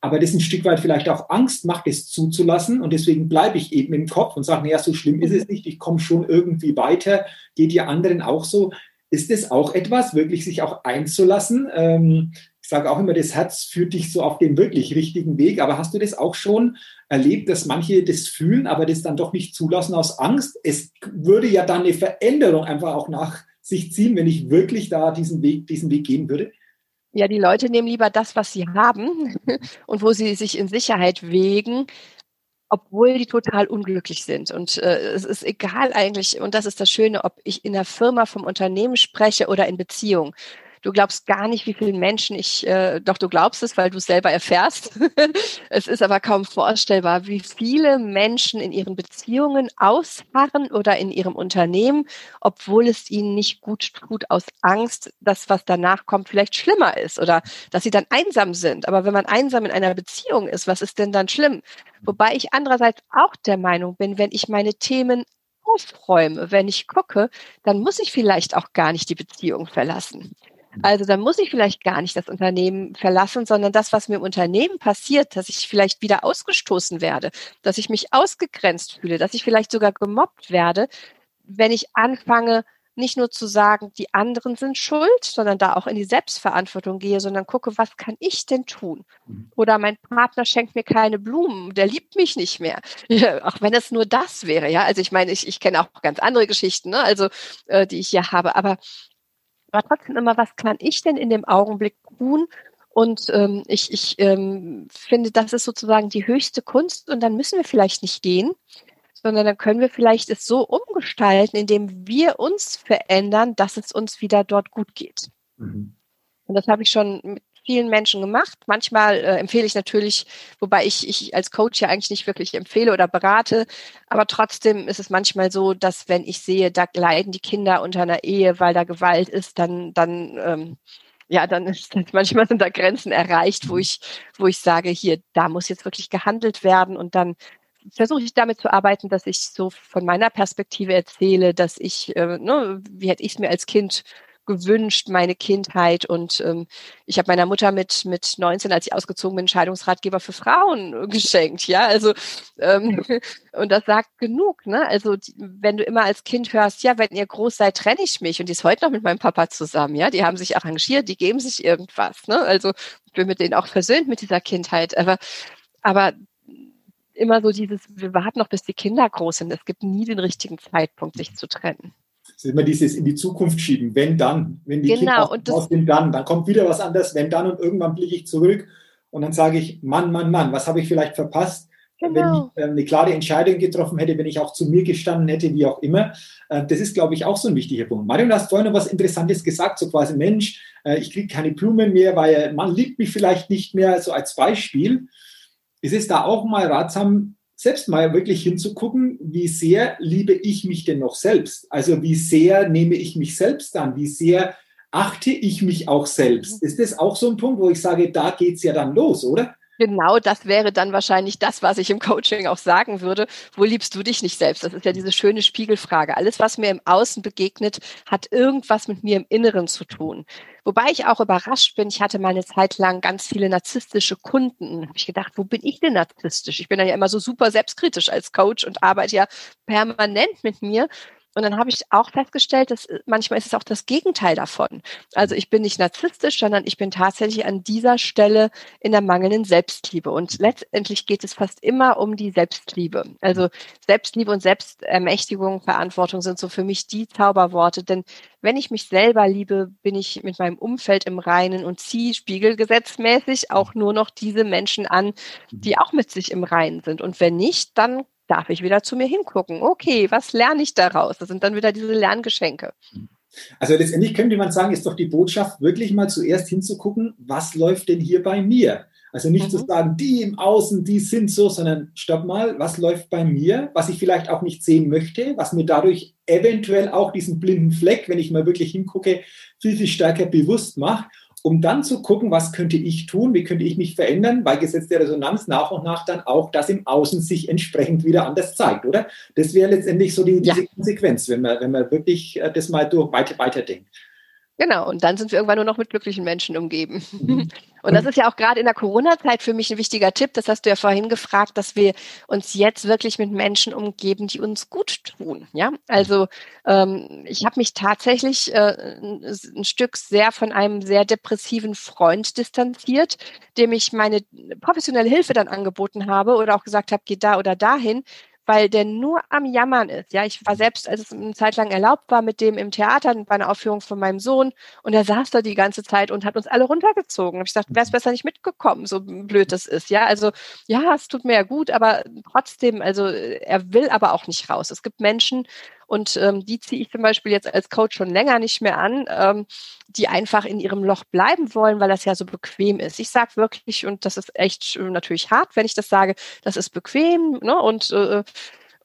Aber das ein Stück weit vielleicht auch Angst macht, es zuzulassen. Und deswegen bleibe ich eben im Kopf und sage, naja, so schlimm ist es nicht, ich komme schon irgendwie weiter. Geht ihr anderen auch so? Ist es auch etwas, wirklich sich auch einzulassen? Ähm, ich sage auch immer, das Herz führt dich so auf den wirklich richtigen Weg. Aber hast du das auch schon erlebt, dass manche das fühlen, aber das dann doch nicht zulassen aus Angst? Es würde ja dann eine Veränderung einfach auch nach sich ziehen, wenn ich wirklich da diesen Weg, diesen Weg gehen würde. Ja, die Leute nehmen lieber das, was sie haben <laughs> und wo sie sich in Sicherheit wägen, obwohl die total unglücklich sind. Und äh, es ist egal eigentlich, und das ist das Schöne, ob ich in der Firma vom Unternehmen spreche oder in Beziehung. Du glaubst gar nicht, wie vielen Menschen ich, äh, doch du glaubst es, weil du es selber erfährst. <laughs> es ist aber kaum vorstellbar, wie viele Menschen in ihren Beziehungen ausharren oder in ihrem Unternehmen, obwohl es ihnen nicht gut tut, aus Angst, dass was danach kommt, vielleicht schlimmer ist oder dass sie dann einsam sind. Aber wenn man einsam in einer Beziehung ist, was ist denn dann schlimm? Wobei ich andererseits auch der Meinung bin, wenn ich meine Themen aufräume, wenn ich gucke, dann muss ich vielleicht auch gar nicht die Beziehung verlassen. Also dann muss ich vielleicht gar nicht das Unternehmen verlassen, sondern das, was mir im Unternehmen passiert, dass ich vielleicht wieder ausgestoßen werde, dass ich mich ausgegrenzt fühle, dass ich vielleicht sogar gemobbt werde, wenn ich anfange, nicht nur zu sagen, die anderen sind schuld, sondern da auch in die Selbstverantwortung gehe, sondern gucke, was kann ich denn tun? Mhm. Oder mein Partner schenkt mir keine Blumen, der liebt mich nicht mehr. Ja, <laughs> auch wenn es nur das wäre, ja. Also ich meine, ich, ich kenne auch ganz andere Geschichten, ne? also äh, die ich hier habe. Aber aber trotzdem immer, was kann ich denn in dem Augenblick tun? Und ähm, ich, ich ähm, finde, das ist sozusagen die höchste Kunst. Und dann müssen wir vielleicht nicht gehen, sondern dann können wir vielleicht es so umgestalten, indem wir uns verändern, dass es uns wieder dort gut geht. Mhm. Und das habe ich schon mit vielen Menschen gemacht. Manchmal äh, empfehle ich natürlich, wobei ich, ich als Coach ja eigentlich nicht wirklich empfehle oder berate, aber trotzdem ist es manchmal so, dass wenn ich sehe, da leiden die Kinder unter einer Ehe, weil da Gewalt ist, dann, dann ähm, ja, dann <laughs> ist manchmal sind da Grenzen erreicht, wo ich, wo ich sage, hier, da muss jetzt wirklich gehandelt werden und dann versuche ich damit zu arbeiten, dass ich so von meiner Perspektive erzähle, dass ich, äh, ne, wie hätte ich es mir als Kind gewünscht, meine Kindheit. Und ähm, ich habe meiner Mutter mit, mit 19, als ich ausgezogen bin, Scheidungsratgeber für Frauen <laughs> geschenkt. Ja, also ähm, <laughs> und das sagt genug. Ne? Also die, wenn du immer als Kind hörst, ja, wenn ihr groß seid, trenne ich mich. Und die ist heute noch mit meinem Papa zusammen. Ja, die haben sich arrangiert, die geben sich irgendwas. Ne? Also ich bin mit denen auch versöhnt mit dieser Kindheit. Aber, aber immer so dieses, wir warten noch, bis die Kinder groß sind. Es gibt nie den richtigen Zeitpunkt, sich zu trennen. Es ist immer dieses in die Zukunft schieben, wenn dann, wenn die genau, Kinder aus dem dann, dann kommt wieder was anderes, wenn dann und irgendwann blicke ich zurück und dann sage ich, Mann, Mann, Mann, was habe ich vielleicht verpasst? Genau. Wenn ich äh, eine klare Entscheidung getroffen hätte, wenn ich auch zu mir gestanden hätte, wie auch immer. Äh, das ist, glaube ich, auch so ein wichtiger Punkt. Marion, du hast vorhin noch was Interessantes gesagt, so quasi, Mensch, äh, ich kriege keine Blumen mehr, weil man liebt mich vielleicht nicht mehr, so als Beispiel. Ist es da auch mal ratsam, selbst mal wirklich hinzugucken, wie sehr liebe ich mich denn noch selbst? Also wie sehr nehme ich mich selbst an? Wie sehr achte ich mich auch selbst? Mhm. Ist das auch so ein Punkt, wo ich sage, da geht es ja dann los, oder? Genau, das wäre dann wahrscheinlich das, was ich im Coaching auch sagen würde. Wo liebst du dich nicht selbst? Das ist ja diese schöne Spiegelfrage. Alles, was mir im Außen begegnet, hat irgendwas mit mir im Inneren zu tun. Wobei ich auch überrascht bin. Ich hatte mal eine Zeit lang ganz viele narzisstische Kunden. Da habe ich gedacht, wo bin ich denn narzisstisch? Ich bin dann ja immer so super selbstkritisch als Coach und arbeite ja permanent mit mir. Und dann habe ich auch festgestellt, dass äh, manchmal ist es auch das Gegenteil davon. Also ich bin nicht narzisstisch, sondern ich bin tatsächlich an dieser Stelle in der mangelnden Selbstliebe. Und letztendlich geht es fast immer um die Selbstliebe. Also Selbstliebe und Selbstermächtigung, Verantwortung sind so für mich die Zauberworte. Denn wenn ich mich selber liebe, bin ich mit meinem Umfeld im Reinen und ziehe spiegelgesetzmäßig auch nur noch diese Menschen an, die auch mit sich im Reinen sind. Und wenn nicht, dann darf ich wieder zu mir hingucken. Okay, was lerne ich daraus? Das sind dann wieder diese Lerngeschenke. Also letztendlich könnte man sagen, ist doch die Botschaft, wirklich mal zuerst hinzugucken, was läuft denn hier bei mir? Also nicht mhm. zu sagen, die im Außen, die sind so, sondern stopp mal, was läuft bei mir, was ich vielleicht auch nicht sehen möchte, was mir dadurch eventuell auch diesen blinden Fleck, wenn ich mal wirklich hingucke, viel, viel stärker bewusst macht um dann zu gucken, was könnte ich tun, wie könnte ich mich verändern, weil Gesetz der Resonanz nach und nach dann auch das im Außen sich entsprechend wieder anders zeigt, oder? Das wäre letztendlich so die, diese ja. Konsequenz, wenn man, wenn man wirklich äh, das mal durch, weiter, weiterdenkt. Genau, und dann sind wir irgendwann nur noch mit glücklichen Menschen umgeben. Mhm. <laughs> Und das ist ja auch gerade in der Corona-Zeit für mich ein wichtiger Tipp. Das hast du ja vorhin gefragt, dass wir uns jetzt wirklich mit Menschen umgeben, die uns gut tun. Ja, also ähm, ich habe mich tatsächlich äh, ein Stück sehr von einem sehr depressiven Freund distanziert, dem ich meine professionelle Hilfe dann angeboten habe oder auch gesagt habe, geh da oder dahin, weil der nur am Jammern ist. Ja, ich war selbst, als es eine Zeit lang erlaubt war, mit dem im Theater bei einer Aufführung von meinem Sohn und er saß da die ganze Zeit und hat uns alle runtergezogen. Hab ich gesagt, wäre es besser nicht mitgekommen, so blöd das ist. Ja, also ja, es tut mir ja gut, aber trotzdem, also er will aber auch nicht raus. Es gibt Menschen, und ähm, die ziehe ich zum Beispiel jetzt als Coach schon länger nicht mehr an, ähm, die einfach in ihrem Loch bleiben wollen, weil das ja so bequem ist. Ich sage wirklich, und das ist echt natürlich hart, wenn ich das sage, das ist bequem ne? und äh,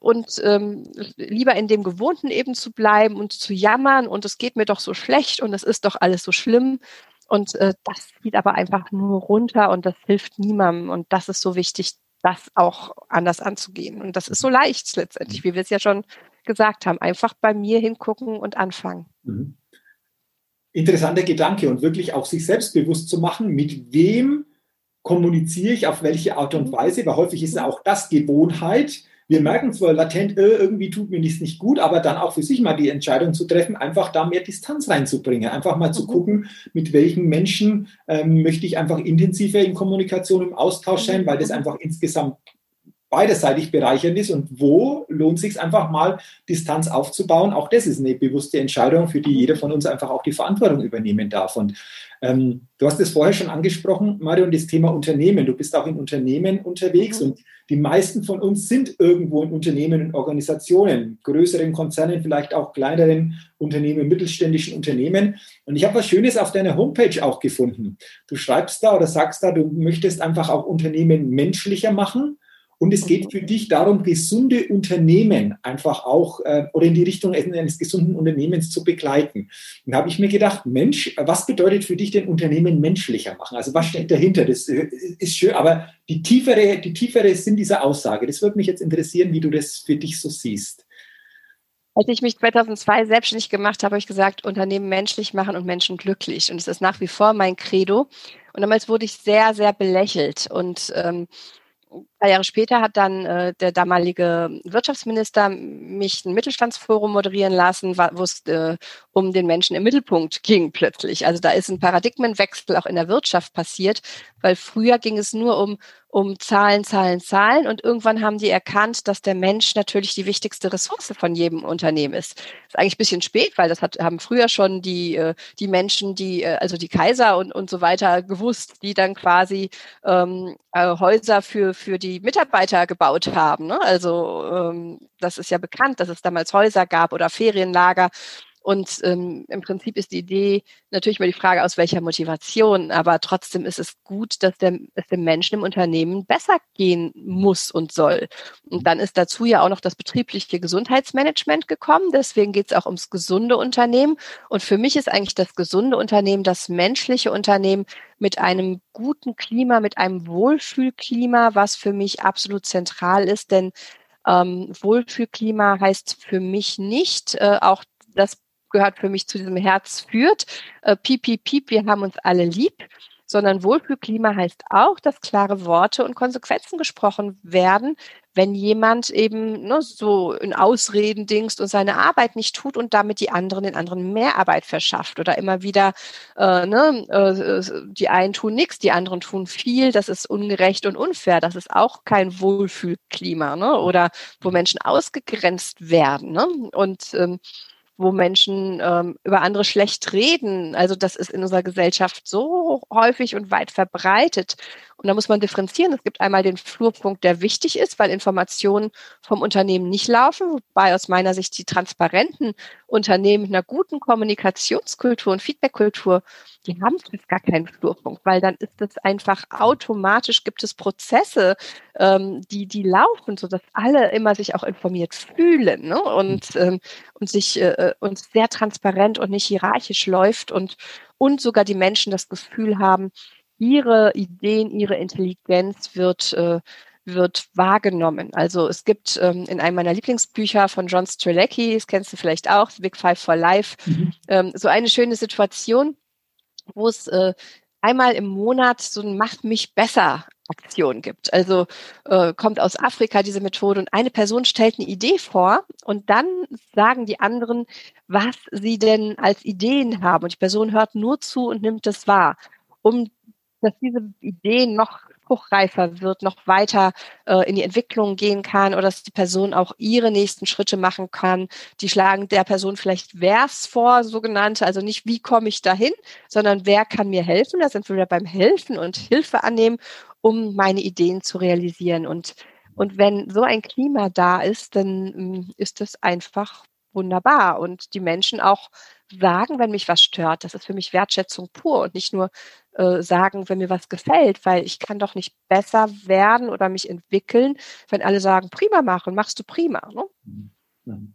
und ähm, lieber in dem Gewohnten eben zu bleiben und zu jammern und es geht mir doch so schlecht und es ist doch alles so schlimm. Und äh, das zieht aber einfach nur runter und das hilft niemandem. Und das ist so wichtig, das auch anders anzugehen. Und das ist so leicht letztendlich, wie wir es ja schon gesagt haben. Einfach bei mir hingucken und anfangen. Mhm. Interessanter Gedanke und wirklich auch sich selbstbewusst zu machen, mit wem kommuniziere ich, auf welche Art und mhm. Weise, weil häufig ist ja auch das Gewohnheit. Wir merken zwar latent, äh, irgendwie tut mir nichts nicht gut, aber dann auch für sich mal die Entscheidung zu treffen, einfach da mehr Distanz reinzubringen, einfach mal zu mhm. gucken, mit welchen Menschen ähm, möchte ich einfach intensiver in Kommunikation, im Austausch sein, weil das mhm. einfach insgesamt beiderseitig bereichernd ist und wo lohnt sich einfach mal Distanz aufzubauen. Auch das ist eine bewusste Entscheidung, für die jeder von uns einfach auch die Verantwortung übernehmen darf. Und ähm, du hast es vorher schon angesprochen, Mario, das Thema Unternehmen. Du bist auch in Unternehmen unterwegs mhm. und die meisten von uns sind irgendwo in Unternehmen und Organisationen, größeren Konzernen, vielleicht auch kleineren Unternehmen, mittelständischen Unternehmen. Und ich habe was Schönes auf deiner Homepage auch gefunden. Du schreibst da oder sagst da, du möchtest einfach auch Unternehmen menschlicher machen und es geht für dich darum, gesunde Unternehmen einfach auch äh, oder in die Richtung eines gesunden Unternehmens zu begleiten. Und da habe ich mir gedacht, Mensch, was bedeutet für dich denn Unternehmen menschlicher machen? Also was steht dahinter? Das äh, ist schön, aber die tiefere, die tiefere Sinn dieser Aussage, das würde mich jetzt interessieren, wie du das für dich so siehst. Als ich mich 2002 selbstständig gemacht habe, habe ich gesagt, Unternehmen menschlich machen und Menschen glücklich. Und es ist nach wie vor mein Credo. Und damals wurde ich sehr, sehr belächelt. Und ähm, Zwei Jahre später hat dann äh, der damalige Wirtschaftsminister mich ein Mittelstandsforum moderieren lassen, wo es äh, um den Menschen im Mittelpunkt ging plötzlich. Also da ist ein Paradigmenwechsel auch in der Wirtschaft passiert, weil früher ging es nur um um Zahlen, Zahlen, Zahlen. Und irgendwann haben die erkannt, dass der Mensch natürlich die wichtigste Ressource von jedem Unternehmen ist. Ist eigentlich ein bisschen spät, weil das hat, haben früher schon die, äh, die Menschen, die, äh, also die Kaiser und, und so weiter gewusst, die dann quasi ähm, äh, Häuser für, für die Mitarbeiter gebaut haben. Ne? Also ähm, das ist ja bekannt, dass es damals Häuser gab oder Ferienlager. Und ähm, im Prinzip ist die Idee natürlich mal die Frage, aus welcher Motivation, aber trotzdem ist es gut, dass der, es dem Menschen im Unternehmen besser gehen muss und soll. Und dann ist dazu ja auch noch das betriebliche Gesundheitsmanagement gekommen. Deswegen geht es auch ums gesunde Unternehmen. Und für mich ist eigentlich das gesunde Unternehmen das menschliche Unternehmen mit einem guten Klima, mit einem Wohlfühlklima, was für mich absolut zentral ist, denn ähm, Wohlfühlklima heißt für mich nicht äh, auch das gehört für mich zu diesem Herz führt. Äh, piep, piep, piep, wir haben uns alle lieb. Sondern Wohlfühlklima heißt auch, dass klare Worte und Konsequenzen gesprochen werden, wenn jemand eben ne, so in Ausreden dingst und seine Arbeit nicht tut und damit die anderen den anderen mehr Arbeit verschafft oder immer wieder äh, ne, äh, die einen tun nichts, die anderen tun viel, das ist ungerecht und unfair, das ist auch kein Wohlfühlklima ne, oder wo Menschen ausgegrenzt werden. Ne? Und ähm, wo Menschen ähm, über andere schlecht reden. Also das ist in unserer Gesellschaft so häufig und weit verbreitet. Und da muss man differenzieren. Es gibt einmal den Flurpunkt, der wichtig ist, weil Informationen vom Unternehmen nicht laufen, wobei aus meiner Sicht die transparenten Unternehmen mit einer guten Kommunikationskultur und Feedbackkultur, die haben fast gar keinen Flurpunkt, weil dann ist es einfach automatisch, gibt es Prozesse, ähm, die, die laufen, sodass alle immer sich auch informiert fühlen ne? und, ähm, und sich äh, und sehr transparent und nicht hierarchisch läuft und, und sogar die Menschen das Gefühl haben, ihre Ideen, ihre Intelligenz wird, äh, wird wahrgenommen. Also es gibt ähm, in einem meiner Lieblingsbücher von John Strelacki, das kennst du vielleicht auch, Big Five for Life, mhm. ähm, so eine schöne Situation, wo es äh, einmal im Monat so ein Mach mich besser Aktion gibt. Also äh, kommt aus Afrika diese Methode und eine Person stellt eine Idee vor und dann sagen die anderen, was sie denn als Ideen haben und die Person hört nur zu und nimmt es wahr, um dass diese Idee noch fruchtreifer wird, noch weiter äh, in die Entwicklung gehen kann oder dass die Person auch ihre nächsten Schritte machen kann. Die schlagen der Person vielleicht Wers vor, sogenannte, also nicht wie komme ich dahin, sondern wer kann mir helfen. Da sind wir wieder beim Helfen und Hilfe annehmen, um meine Ideen zu realisieren. Und, und wenn so ein Klima da ist, dann ähm, ist das einfach wunderbar. Und die Menschen auch sagen, wenn mich was stört. Das ist für mich Wertschätzung pur und nicht nur äh, sagen, wenn mir was gefällt, weil ich kann doch nicht besser werden oder mich entwickeln, wenn alle sagen, prima machen, machst du prima. Ne? Mhm. Mhm.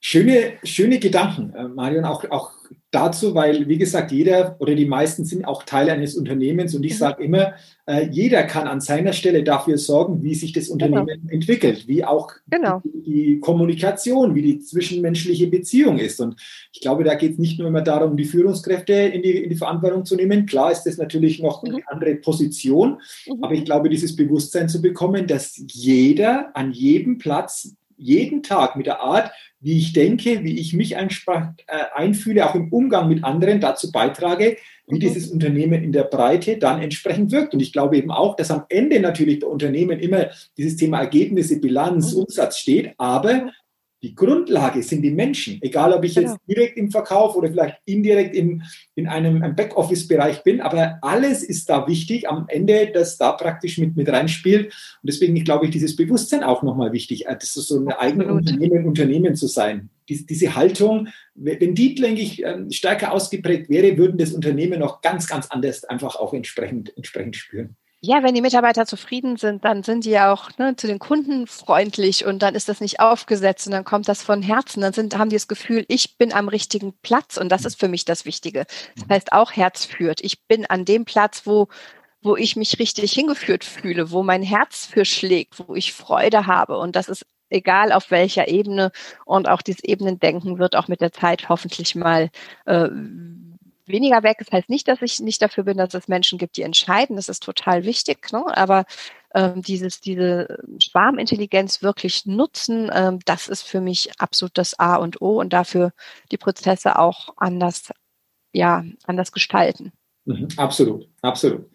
Schöne, schöne Gedanken, äh, Marion, auch, auch dazu, weil, wie gesagt, jeder oder die meisten sind auch Teil eines Unternehmens und ich mhm. sage immer, äh, jeder kann an seiner Stelle dafür sorgen, wie sich das genau. Unternehmen genau. entwickelt, wie auch genau. die, die, Kommunikation, wie die zwischenmenschliche Beziehung ist. Und ich glaube, da geht es nicht nur immer darum, die Führungskräfte in die, in die Verantwortung zu nehmen. Klar ist das natürlich noch mhm. eine andere Position, mhm. aber ich glaube, dieses Bewusstsein zu bekommen, dass jeder an jedem Platz jeden Tag mit der Art, wie ich denke, wie ich mich äh, einfühle, auch im Umgang mit anderen dazu beitrage, wie mhm. dieses Unternehmen in der Breite dann entsprechend wirkt. Und ich glaube eben auch, dass am Ende natürlich bei Unternehmen immer dieses Thema Ergebnisse, Bilanz, mhm. Umsatz steht, aber die Grundlage sind die Menschen, egal ob ich genau. jetzt direkt im Verkauf oder vielleicht indirekt im, in einem, Backoffice-Bereich bin, aber alles ist da wichtig am Ende, dass da praktisch mit, mit reinspielt. Und deswegen glaube ich, dieses Bewusstsein auch nochmal wichtig, äh, das ist so ein eigenes Unternehmen, Unternehmen zu sein. Diese, diese Haltung, wenn die, denke ich, ähm, stärker ausgeprägt wäre, würden das Unternehmen noch ganz, ganz anders einfach auch entsprechend, entsprechend spüren. Ja, wenn die Mitarbeiter zufrieden sind, dann sind die ja auch ne, zu den Kunden freundlich und dann ist das nicht aufgesetzt und dann kommt das von Herzen. Dann sind, haben die das Gefühl, ich bin am richtigen Platz und das ist für mich das Wichtige. Das heißt auch Herz führt. Ich bin an dem Platz, wo, wo ich mich richtig hingeführt fühle, wo mein Herz für schlägt, wo ich Freude habe und das ist egal auf welcher Ebene und auch dieses Ebenendenken wird auch mit der Zeit hoffentlich mal äh, weniger weg. Das heißt nicht, dass ich nicht dafür bin, dass es Menschen gibt, die entscheiden. Das ist total wichtig. Ne? Aber ähm, dieses, diese Schwarmintelligenz wirklich nutzen, ähm, das ist für mich absolut das A und O und dafür die Prozesse auch anders, ja, anders gestalten. Mhm, absolut, absolut.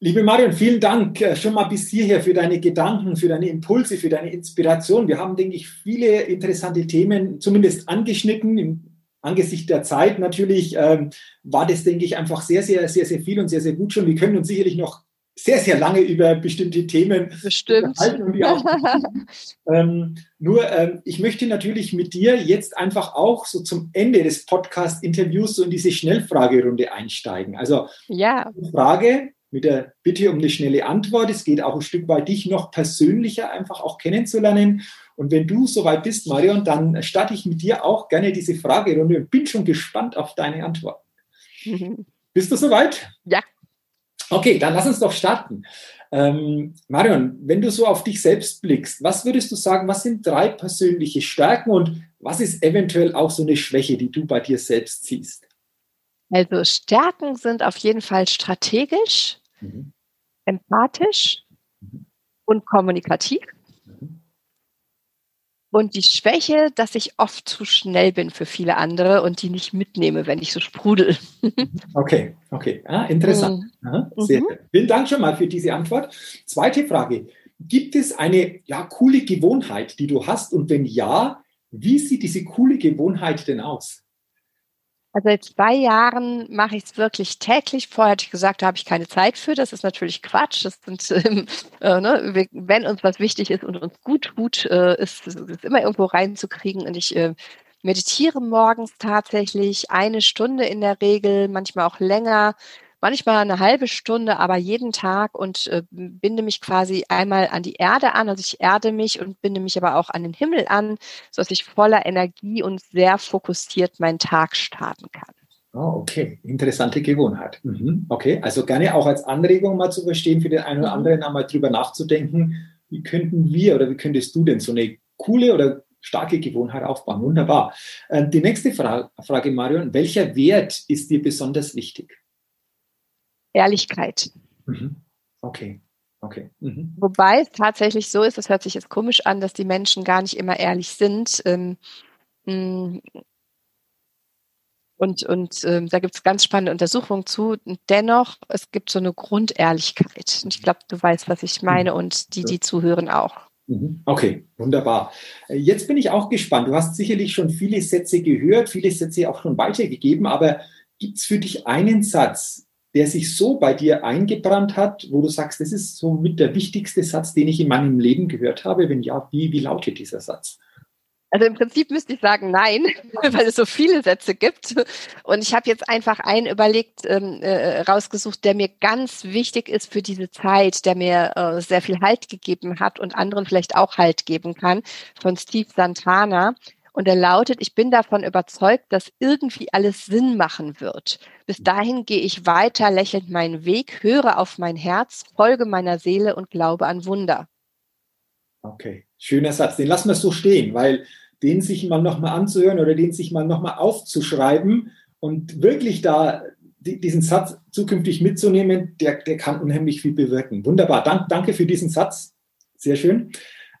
Liebe Marion, vielen Dank äh, schon mal bis hierher für deine Gedanken, für deine Impulse, für deine Inspiration. Wir haben, denke ich, viele interessante Themen zumindest angeschnitten. Angesichts der Zeit natürlich ähm, war das, denke ich, einfach sehr, sehr, sehr, sehr viel und sehr, sehr gut schon. Wir können uns sicherlich noch sehr, sehr lange über bestimmte Themen Bestimmt. Und auch, <laughs> ähm, nur, ähm, ich möchte natürlich mit dir jetzt einfach auch so zum Ende des Podcast-Interviews so in diese Schnellfragerunde einsteigen. Also, ja. Frage, mit der Bitte um eine schnelle Antwort. Es geht auch ein Stück weit, dich noch persönlicher einfach auch kennenzulernen. Und wenn du soweit bist, Marion, dann starte ich mit dir auch gerne diese Fragerunde und bin schon gespannt auf deine Antworten. Mhm. <laughs> Bist du soweit? Ja. Okay, dann lass uns doch starten. Ähm, Marion, wenn du so auf dich selbst blickst, was würdest du sagen, was sind drei persönliche Stärken und was ist eventuell auch so eine Schwäche, die du bei dir selbst siehst? Also Stärken sind auf jeden Fall strategisch, mhm. empathisch mhm. und kommunikativ. Und die Schwäche, dass ich oft zu schnell bin für viele andere und die nicht mitnehme, wenn ich so sprudel. <laughs> okay, okay. Ah, interessant. Mhm. Sehr mhm. Vielen Dank schon mal für diese Antwort. Zweite Frage. Gibt es eine ja, coole Gewohnheit, die du hast? Und wenn ja, wie sieht diese coole Gewohnheit denn aus? Also seit zwei Jahren mache ich es wirklich täglich. Vorher hatte ich gesagt, da habe ich keine Zeit für. Das ist natürlich Quatsch. Das sind, <laughs> ähm, äh, ne, wenn uns was wichtig ist und uns gut tut, äh, ist es immer irgendwo reinzukriegen. Und ich äh, meditiere morgens tatsächlich eine Stunde in der Regel, manchmal auch länger manchmal eine halbe Stunde, aber jeden Tag und äh, binde mich quasi einmal an die Erde an. Also ich erde mich und binde mich aber auch an den Himmel an, sodass ich voller Energie und sehr fokussiert meinen Tag starten kann. Oh, okay, interessante Gewohnheit. Mhm. Okay, also gerne auch als Anregung mal zu verstehen, für den einen oder mhm. anderen einmal drüber nachzudenken, wie könnten wir oder wie könntest du denn so eine coole oder starke Gewohnheit aufbauen? Wunderbar. Äh, die nächste Frage, Frage, Marion, welcher Wert ist dir besonders wichtig? Ehrlichkeit. Mhm. Okay. Okay. Mhm. Wobei es tatsächlich so ist, das hört sich jetzt komisch an, dass die Menschen gar nicht immer ehrlich sind. Ähm, mm, und, und ähm, da gibt es ganz spannende Untersuchungen zu. Und dennoch, es gibt so eine Grundehrlichkeit. Und ich glaube, du weißt, was ich meine mhm. und die, die zuhören, auch. Mhm. Okay, wunderbar. Jetzt bin ich auch gespannt. Du hast sicherlich schon viele Sätze gehört, viele Sätze auch schon weitergegeben, aber gibt es für dich einen Satz, der sich so bei dir eingebrannt hat, wo du sagst, das ist so mit der wichtigste Satz, den ich in meinem Leben gehört habe? Wenn ja, wie, wie lautet dieser Satz? Also im Prinzip müsste ich sagen nein, <laughs> weil es so viele Sätze gibt. Und ich habe jetzt einfach einen überlegt, ähm, äh, rausgesucht, der mir ganz wichtig ist für diese Zeit, der mir äh, sehr viel Halt gegeben hat und anderen vielleicht auch Halt geben kann, von Steve Santana. Und er lautet, ich bin davon überzeugt, dass irgendwie alles Sinn machen wird. Bis dahin gehe ich weiter, lächelnd meinen Weg, höre auf mein Herz, folge meiner Seele und glaube an Wunder. Okay, schöner Satz. Den lassen wir so stehen, weil den sich mal nochmal anzuhören oder den sich mal nochmal aufzuschreiben und wirklich da diesen Satz zukünftig mitzunehmen, der, der kann unheimlich viel bewirken. Wunderbar. Dank, danke für diesen Satz. Sehr schön.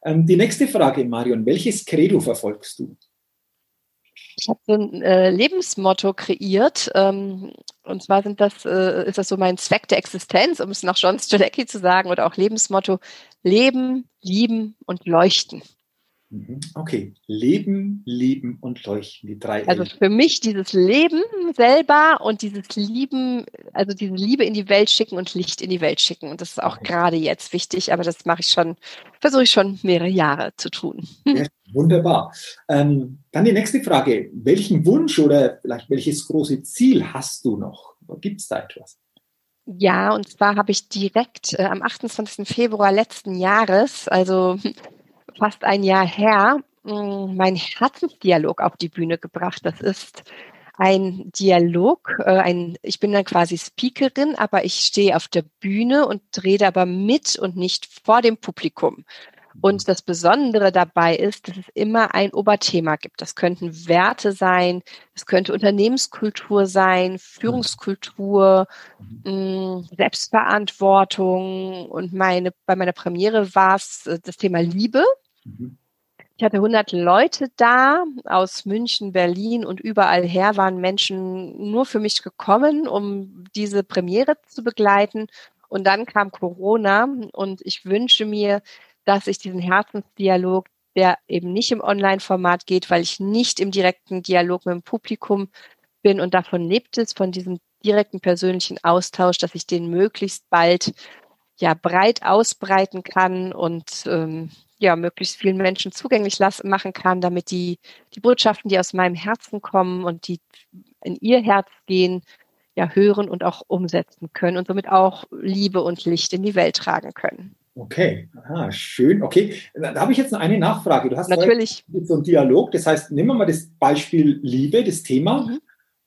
Ähm, die nächste Frage, Marion, welches Credo verfolgst du? Ich habe so ein äh, Lebensmotto kreiert. Ähm, und zwar sind das, äh, ist das so mein Zweck der Existenz, um es nach John Strzelecki zu sagen, oder auch Lebensmotto: Leben, lieben und leuchten. Mhm. Okay, Leben, Lieben und Leuchten, die drei. Also für mich dieses Leben selber und dieses Lieben, also diese Liebe in die Welt schicken und Licht in die Welt schicken. Und das ist auch okay. gerade jetzt wichtig, aber das mache ich schon, versuche ich schon mehrere Jahre zu tun. Ja, wunderbar. Ähm, dann die nächste Frage. Welchen Wunsch oder vielleicht welches große Ziel hast du noch? Gibt es da etwas? Ja, und zwar habe ich direkt äh, am 28. Februar letzten Jahres, also fast ein Jahr her, mm, mein Herzensdialog auf die Bühne gebracht. Das ist ein Dialog, äh, ein, ich bin dann quasi Speakerin, aber ich stehe auf der Bühne und rede aber mit und nicht vor dem Publikum. Und das Besondere dabei ist, dass es immer ein Oberthema gibt. Das könnten Werte sein, es könnte Unternehmenskultur sein, Führungskultur, mh, mm, Selbstverantwortung. Und meine, bei meiner Premiere war es äh, das Thema Liebe. Mhm. Ich hatte 100 Leute da aus München, Berlin und überall her waren Menschen nur für mich gekommen, um diese Premiere zu begleiten. Und dann kam Corona und ich wünsche mir, dass ich diesen Herzensdialog, der eben nicht im Online-Format geht, weil ich nicht im direkten Dialog mit dem Publikum bin und davon lebt es, von diesem direkten persönlichen Austausch, dass ich den möglichst bald ja breit ausbreiten kann und ähm, ja möglichst vielen Menschen zugänglich lassen, machen kann, damit die die Botschaften, die aus meinem Herzen kommen und die in ihr Herz gehen, ja hören und auch umsetzen können und somit auch Liebe und Licht in die Welt tragen können. Okay, Aha, schön. Okay, da habe ich jetzt noch eine Nachfrage. Du hast natürlich so einen Dialog. Das heißt, nehmen wir mal das Beispiel Liebe, das Thema. Mhm.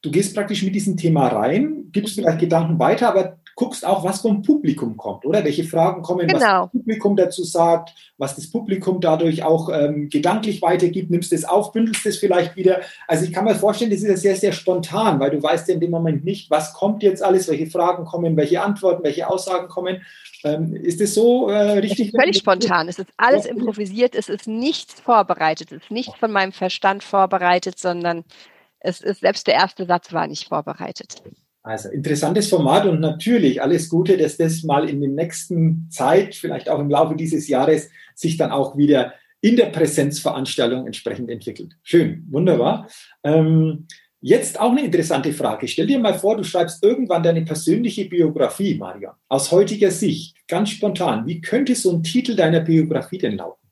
Du gehst praktisch mit diesem Thema rein, gibst mhm. vielleicht Gedanken weiter, aber guckst auch, was vom Publikum kommt, oder? Welche Fragen kommen, genau. was das Publikum dazu sagt, was das Publikum dadurch auch ähm, gedanklich weitergibt, nimmst es auf, bündelst es vielleicht wieder. Also ich kann mir vorstellen, das ist ja sehr, sehr spontan, weil du weißt ja in dem Moment nicht, was kommt jetzt alles, welche Fragen kommen, welche Antworten, welche Aussagen kommen. Ähm, ist das so äh, richtig? völlig spontan. Es ist alles improvisiert. Es ist nichts vorbereitet. Es ist nicht von meinem Verstand vorbereitet, sondern es ist selbst der erste Satz war nicht vorbereitet. Also interessantes Format und natürlich alles Gute, dass das mal in der nächsten Zeit, vielleicht auch im Laufe dieses Jahres, sich dann auch wieder in der Präsenzveranstaltung entsprechend entwickelt. Schön, wunderbar. Ähm, Jetzt auch eine interessante Frage. Stell dir mal vor, du schreibst irgendwann deine persönliche Biografie, Maria. Aus heutiger Sicht, ganz spontan, wie könnte so ein Titel deiner Biografie denn lauten?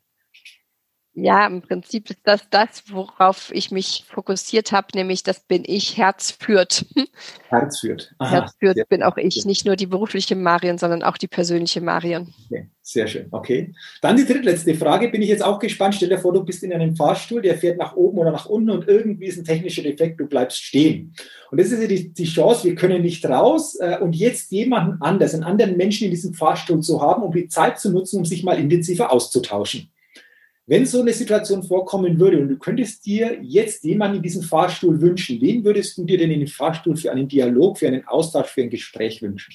Ja, im Prinzip ist das das, worauf ich mich fokussiert habe, nämlich das bin ich, Herz führt. <laughs> Herz führt. Aha, Herz führt bin auch ich, nicht nur die berufliche Marion, sondern auch die persönliche Marion. Okay, sehr schön, okay. Dann die drittletzte Frage, bin ich jetzt auch gespannt. Stell dir vor, du bist in einem Fahrstuhl, der fährt nach oben oder nach unten und irgendwie ist ein technischer Defekt, du bleibst stehen. Und das ist ja die, die Chance, wir können nicht raus äh, und jetzt jemanden anders, einen anderen Menschen in diesem Fahrstuhl zu haben, um die Zeit zu nutzen, um sich mal intensiver auszutauschen. Wenn so eine Situation vorkommen würde und du könntest dir jetzt jemanden in diesem Fahrstuhl wünschen, wen würdest du dir denn in den Fahrstuhl für einen Dialog, für einen Austausch, für ein Gespräch wünschen?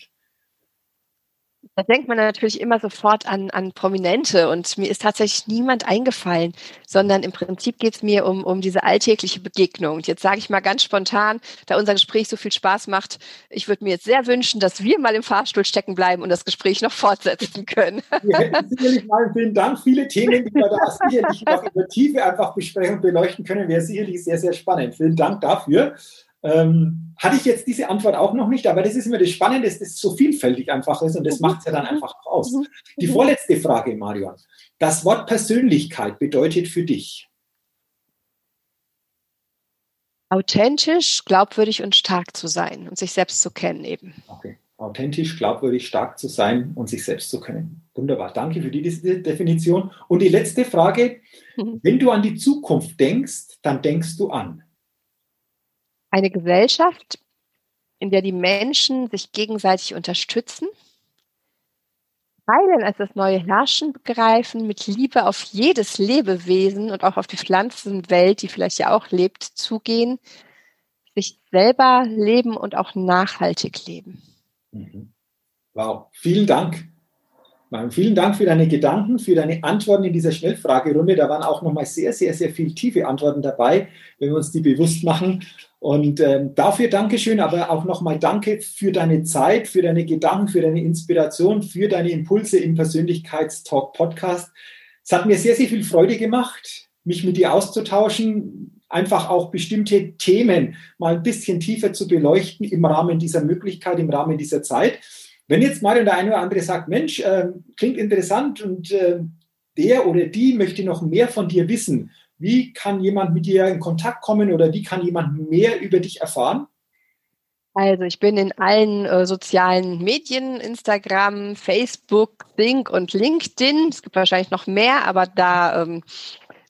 Da denkt man natürlich immer sofort an, an Prominente und mir ist tatsächlich niemand eingefallen, sondern im Prinzip geht es mir um, um diese alltägliche Begegnung. Und jetzt sage ich mal ganz spontan, da unser Gespräch so viel Spaß macht, ich würde mir jetzt sehr wünschen, dass wir mal im Fahrstuhl stecken bleiben und das Gespräch noch fortsetzen können. Wir hätten sicherlich mal vielen Dank. Viele Themen, die wir da sicherlich noch in der Tiefe einfach besprechen und beleuchten können, wäre sicherlich sehr, sehr spannend. Vielen Dank dafür. Ähm, hatte ich jetzt diese Antwort auch noch nicht, aber das ist immer das Spannende, dass das so vielfältig einfach ist und das mhm. macht es ja dann einfach auch aus. Mhm. Die mhm. vorletzte Frage, Marion. Das Wort Persönlichkeit bedeutet für dich? Authentisch, glaubwürdig und stark zu sein und sich selbst zu kennen eben. Okay. Authentisch, glaubwürdig, stark zu sein und sich selbst zu kennen. Wunderbar. Danke für die Definition. Und die letzte Frage. Wenn du an die Zukunft denkst, dann denkst du an eine Gesellschaft, in der die Menschen sich gegenseitig unterstützen, teilen als das neue Herrschen begreifen, mit Liebe auf jedes Lebewesen und auch auf die Pflanzenwelt, die vielleicht ja auch lebt, zugehen, sich selber leben und auch nachhaltig leben. Mhm. Wow, vielen Dank. Vielen Dank für deine Gedanken, für deine Antworten in dieser Schnellfragerunde. Da waren auch nochmal sehr, sehr, sehr viele tiefe Antworten dabei, wenn wir uns die bewusst machen. Und ähm, dafür Dankeschön, aber auch nochmal Danke für deine Zeit, für deine Gedanken, für deine Inspiration, für deine Impulse im Persönlichkeitstalk Podcast. Es hat mir sehr, sehr viel Freude gemacht, mich mit dir auszutauschen, einfach auch bestimmte Themen mal ein bisschen tiefer zu beleuchten im Rahmen dieser Möglichkeit, im Rahmen dieser Zeit. Wenn jetzt mal der eine oder andere sagt, Mensch, äh, klingt interessant und äh, der oder die möchte noch mehr von dir wissen, wie kann jemand mit dir in Kontakt kommen oder wie kann jemand mehr über dich erfahren? Also ich bin in allen äh, sozialen Medien, Instagram, Facebook, Think und LinkedIn. Es gibt wahrscheinlich noch mehr, aber da ähm,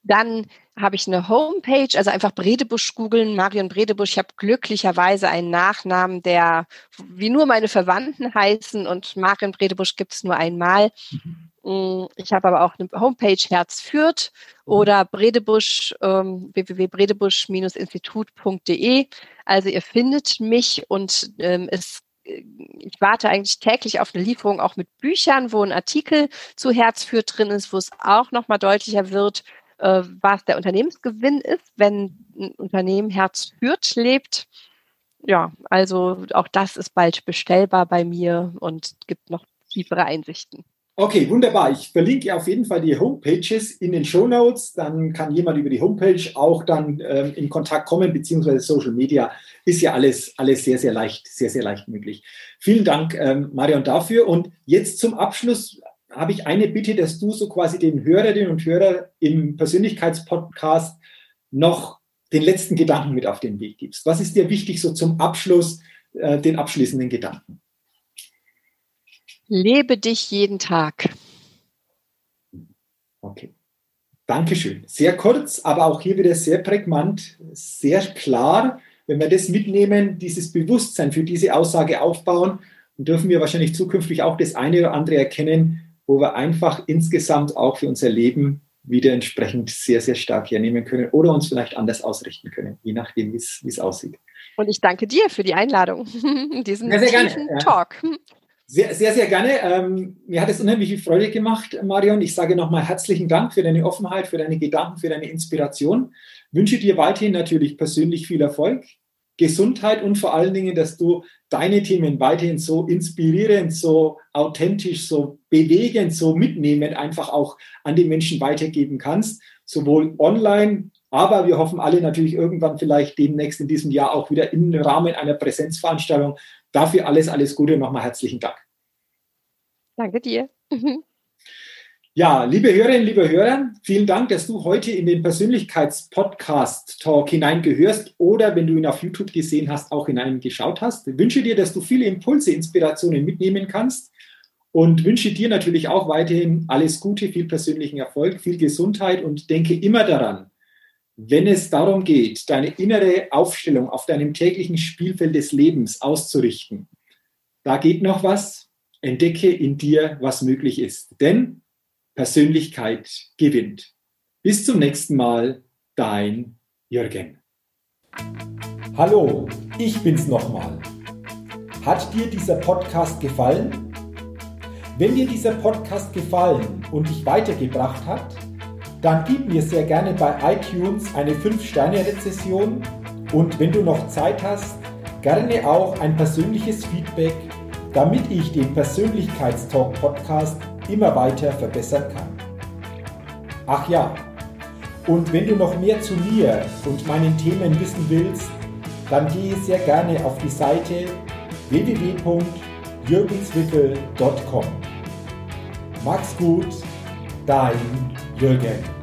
dann habe ich eine Homepage, also einfach Bredebusch googeln, Marion Bredebusch. Ich habe glücklicherweise einen Nachnamen, der wie nur meine Verwandten heißen und Marion Bredebusch gibt es nur einmal. Mhm. Mm, ich habe aber auch eine Homepage Herz führt mhm. oder Bredebusch, ähm, www.bredebusch-institut.de. Also ihr findet mich und ähm, es äh, ich warte eigentlich täglich auf eine Lieferung auch mit Büchern, wo ein Artikel zu Herz führt drin ist, wo es auch nochmal deutlicher wird, äh, was der Unternehmensgewinn ist, wenn ein Unternehmen Herz führt lebt. Ja, also auch das ist bald bestellbar bei mir und gibt noch tiefere Einsichten. Okay, wunderbar. Ich verlinke auf jeden Fall die Homepages in den Show Notes. Dann kann jemand über die Homepage auch dann ähm, in Kontakt kommen, beziehungsweise Social Media ist ja alles, alles sehr, sehr leicht, sehr, sehr leicht möglich. Vielen Dank, ähm, Marion, dafür. Und jetzt zum Abschluss habe ich eine Bitte, dass du so quasi den Hörerinnen und Hörern im Persönlichkeitspodcast noch den letzten Gedanken mit auf den Weg gibst. Was ist dir wichtig, so zum Abschluss, äh, den abschließenden Gedanken? Lebe dich jeden Tag. Okay. Dankeschön. Sehr kurz, aber auch hier wieder sehr prägnant, sehr klar. Wenn wir das mitnehmen, dieses Bewusstsein für diese Aussage aufbauen, dann dürfen wir wahrscheinlich zukünftig auch das eine oder andere erkennen, wo wir einfach insgesamt auch für unser Leben wieder entsprechend sehr, sehr stark hernehmen können oder uns vielleicht anders ausrichten können, je nachdem, wie es aussieht. Und ich danke dir für die Einladung, diesen sehr, sehr gerne. Talk. Sehr, sehr, sehr gerne. Ähm, mir hat es unheimlich viel Freude gemacht, Marion. Ich sage nochmal herzlichen Dank für deine Offenheit, für deine Gedanken, für deine Inspiration. Wünsche dir weiterhin natürlich persönlich viel Erfolg, Gesundheit und vor allen Dingen, dass du deine Themen weiterhin so inspirierend, so authentisch, so bewegend, so mitnehmend einfach auch an die Menschen weitergeben kannst, sowohl online, aber wir hoffen alle natürlich irgendwann vielleicht demnächst in diesem Jahr auch wieder im Rahmen einer Präsenzveranstaltung Dafür alles, alles Gute und nochmal herzlichen Dank. Danke dir. <laughs> Ja, liebe Hörerinnen, liebe Hörer, vielen Dank, dass du heute in den Persönlichkeitspodcast-Talk hineingehörst oder wenn du ihn auf YouTube gesehen hast, auch hineingeschaut hast. Ich wünsche dir, dass du viele Impulse, Inspirationen mitnehmen kannst und wünsche dir natürlich auch weiterhin alles Gute, viel persönlichen Erfolg, viel Gesundheit und denke immer daran, wenn es darum geht, deine innere Aufstellung auf deinem täglichen Spielfeld des Lebens auszurichten, da geht noch was. Entdecke in dir, was möglich ist. Denn Persönlichkeit gewinnt. Bis zum nächsten Mal, dein Jürgen. Hallo, ich bin's nochmal. Hat dir dieser Podcast gefallen? Wenn dir dieser Podcast gefallen und dich weitergebracht hat, dann gib mir sehr gerne bei iTunes eine 5-Sterne-Rezession und wenn du noch Zeit hast, gerne auch ein persönliches Feedback, damit ich den Persönlichkeitstalk Podcast immer weiter verbessern kann. Ach ja, und wenn du noch mehr zu mir und meinen Themen wissen willst, dann gehe sehr gerne auf die Seite www.jürgenswickel.com. Mach's gut, dein Jürgen.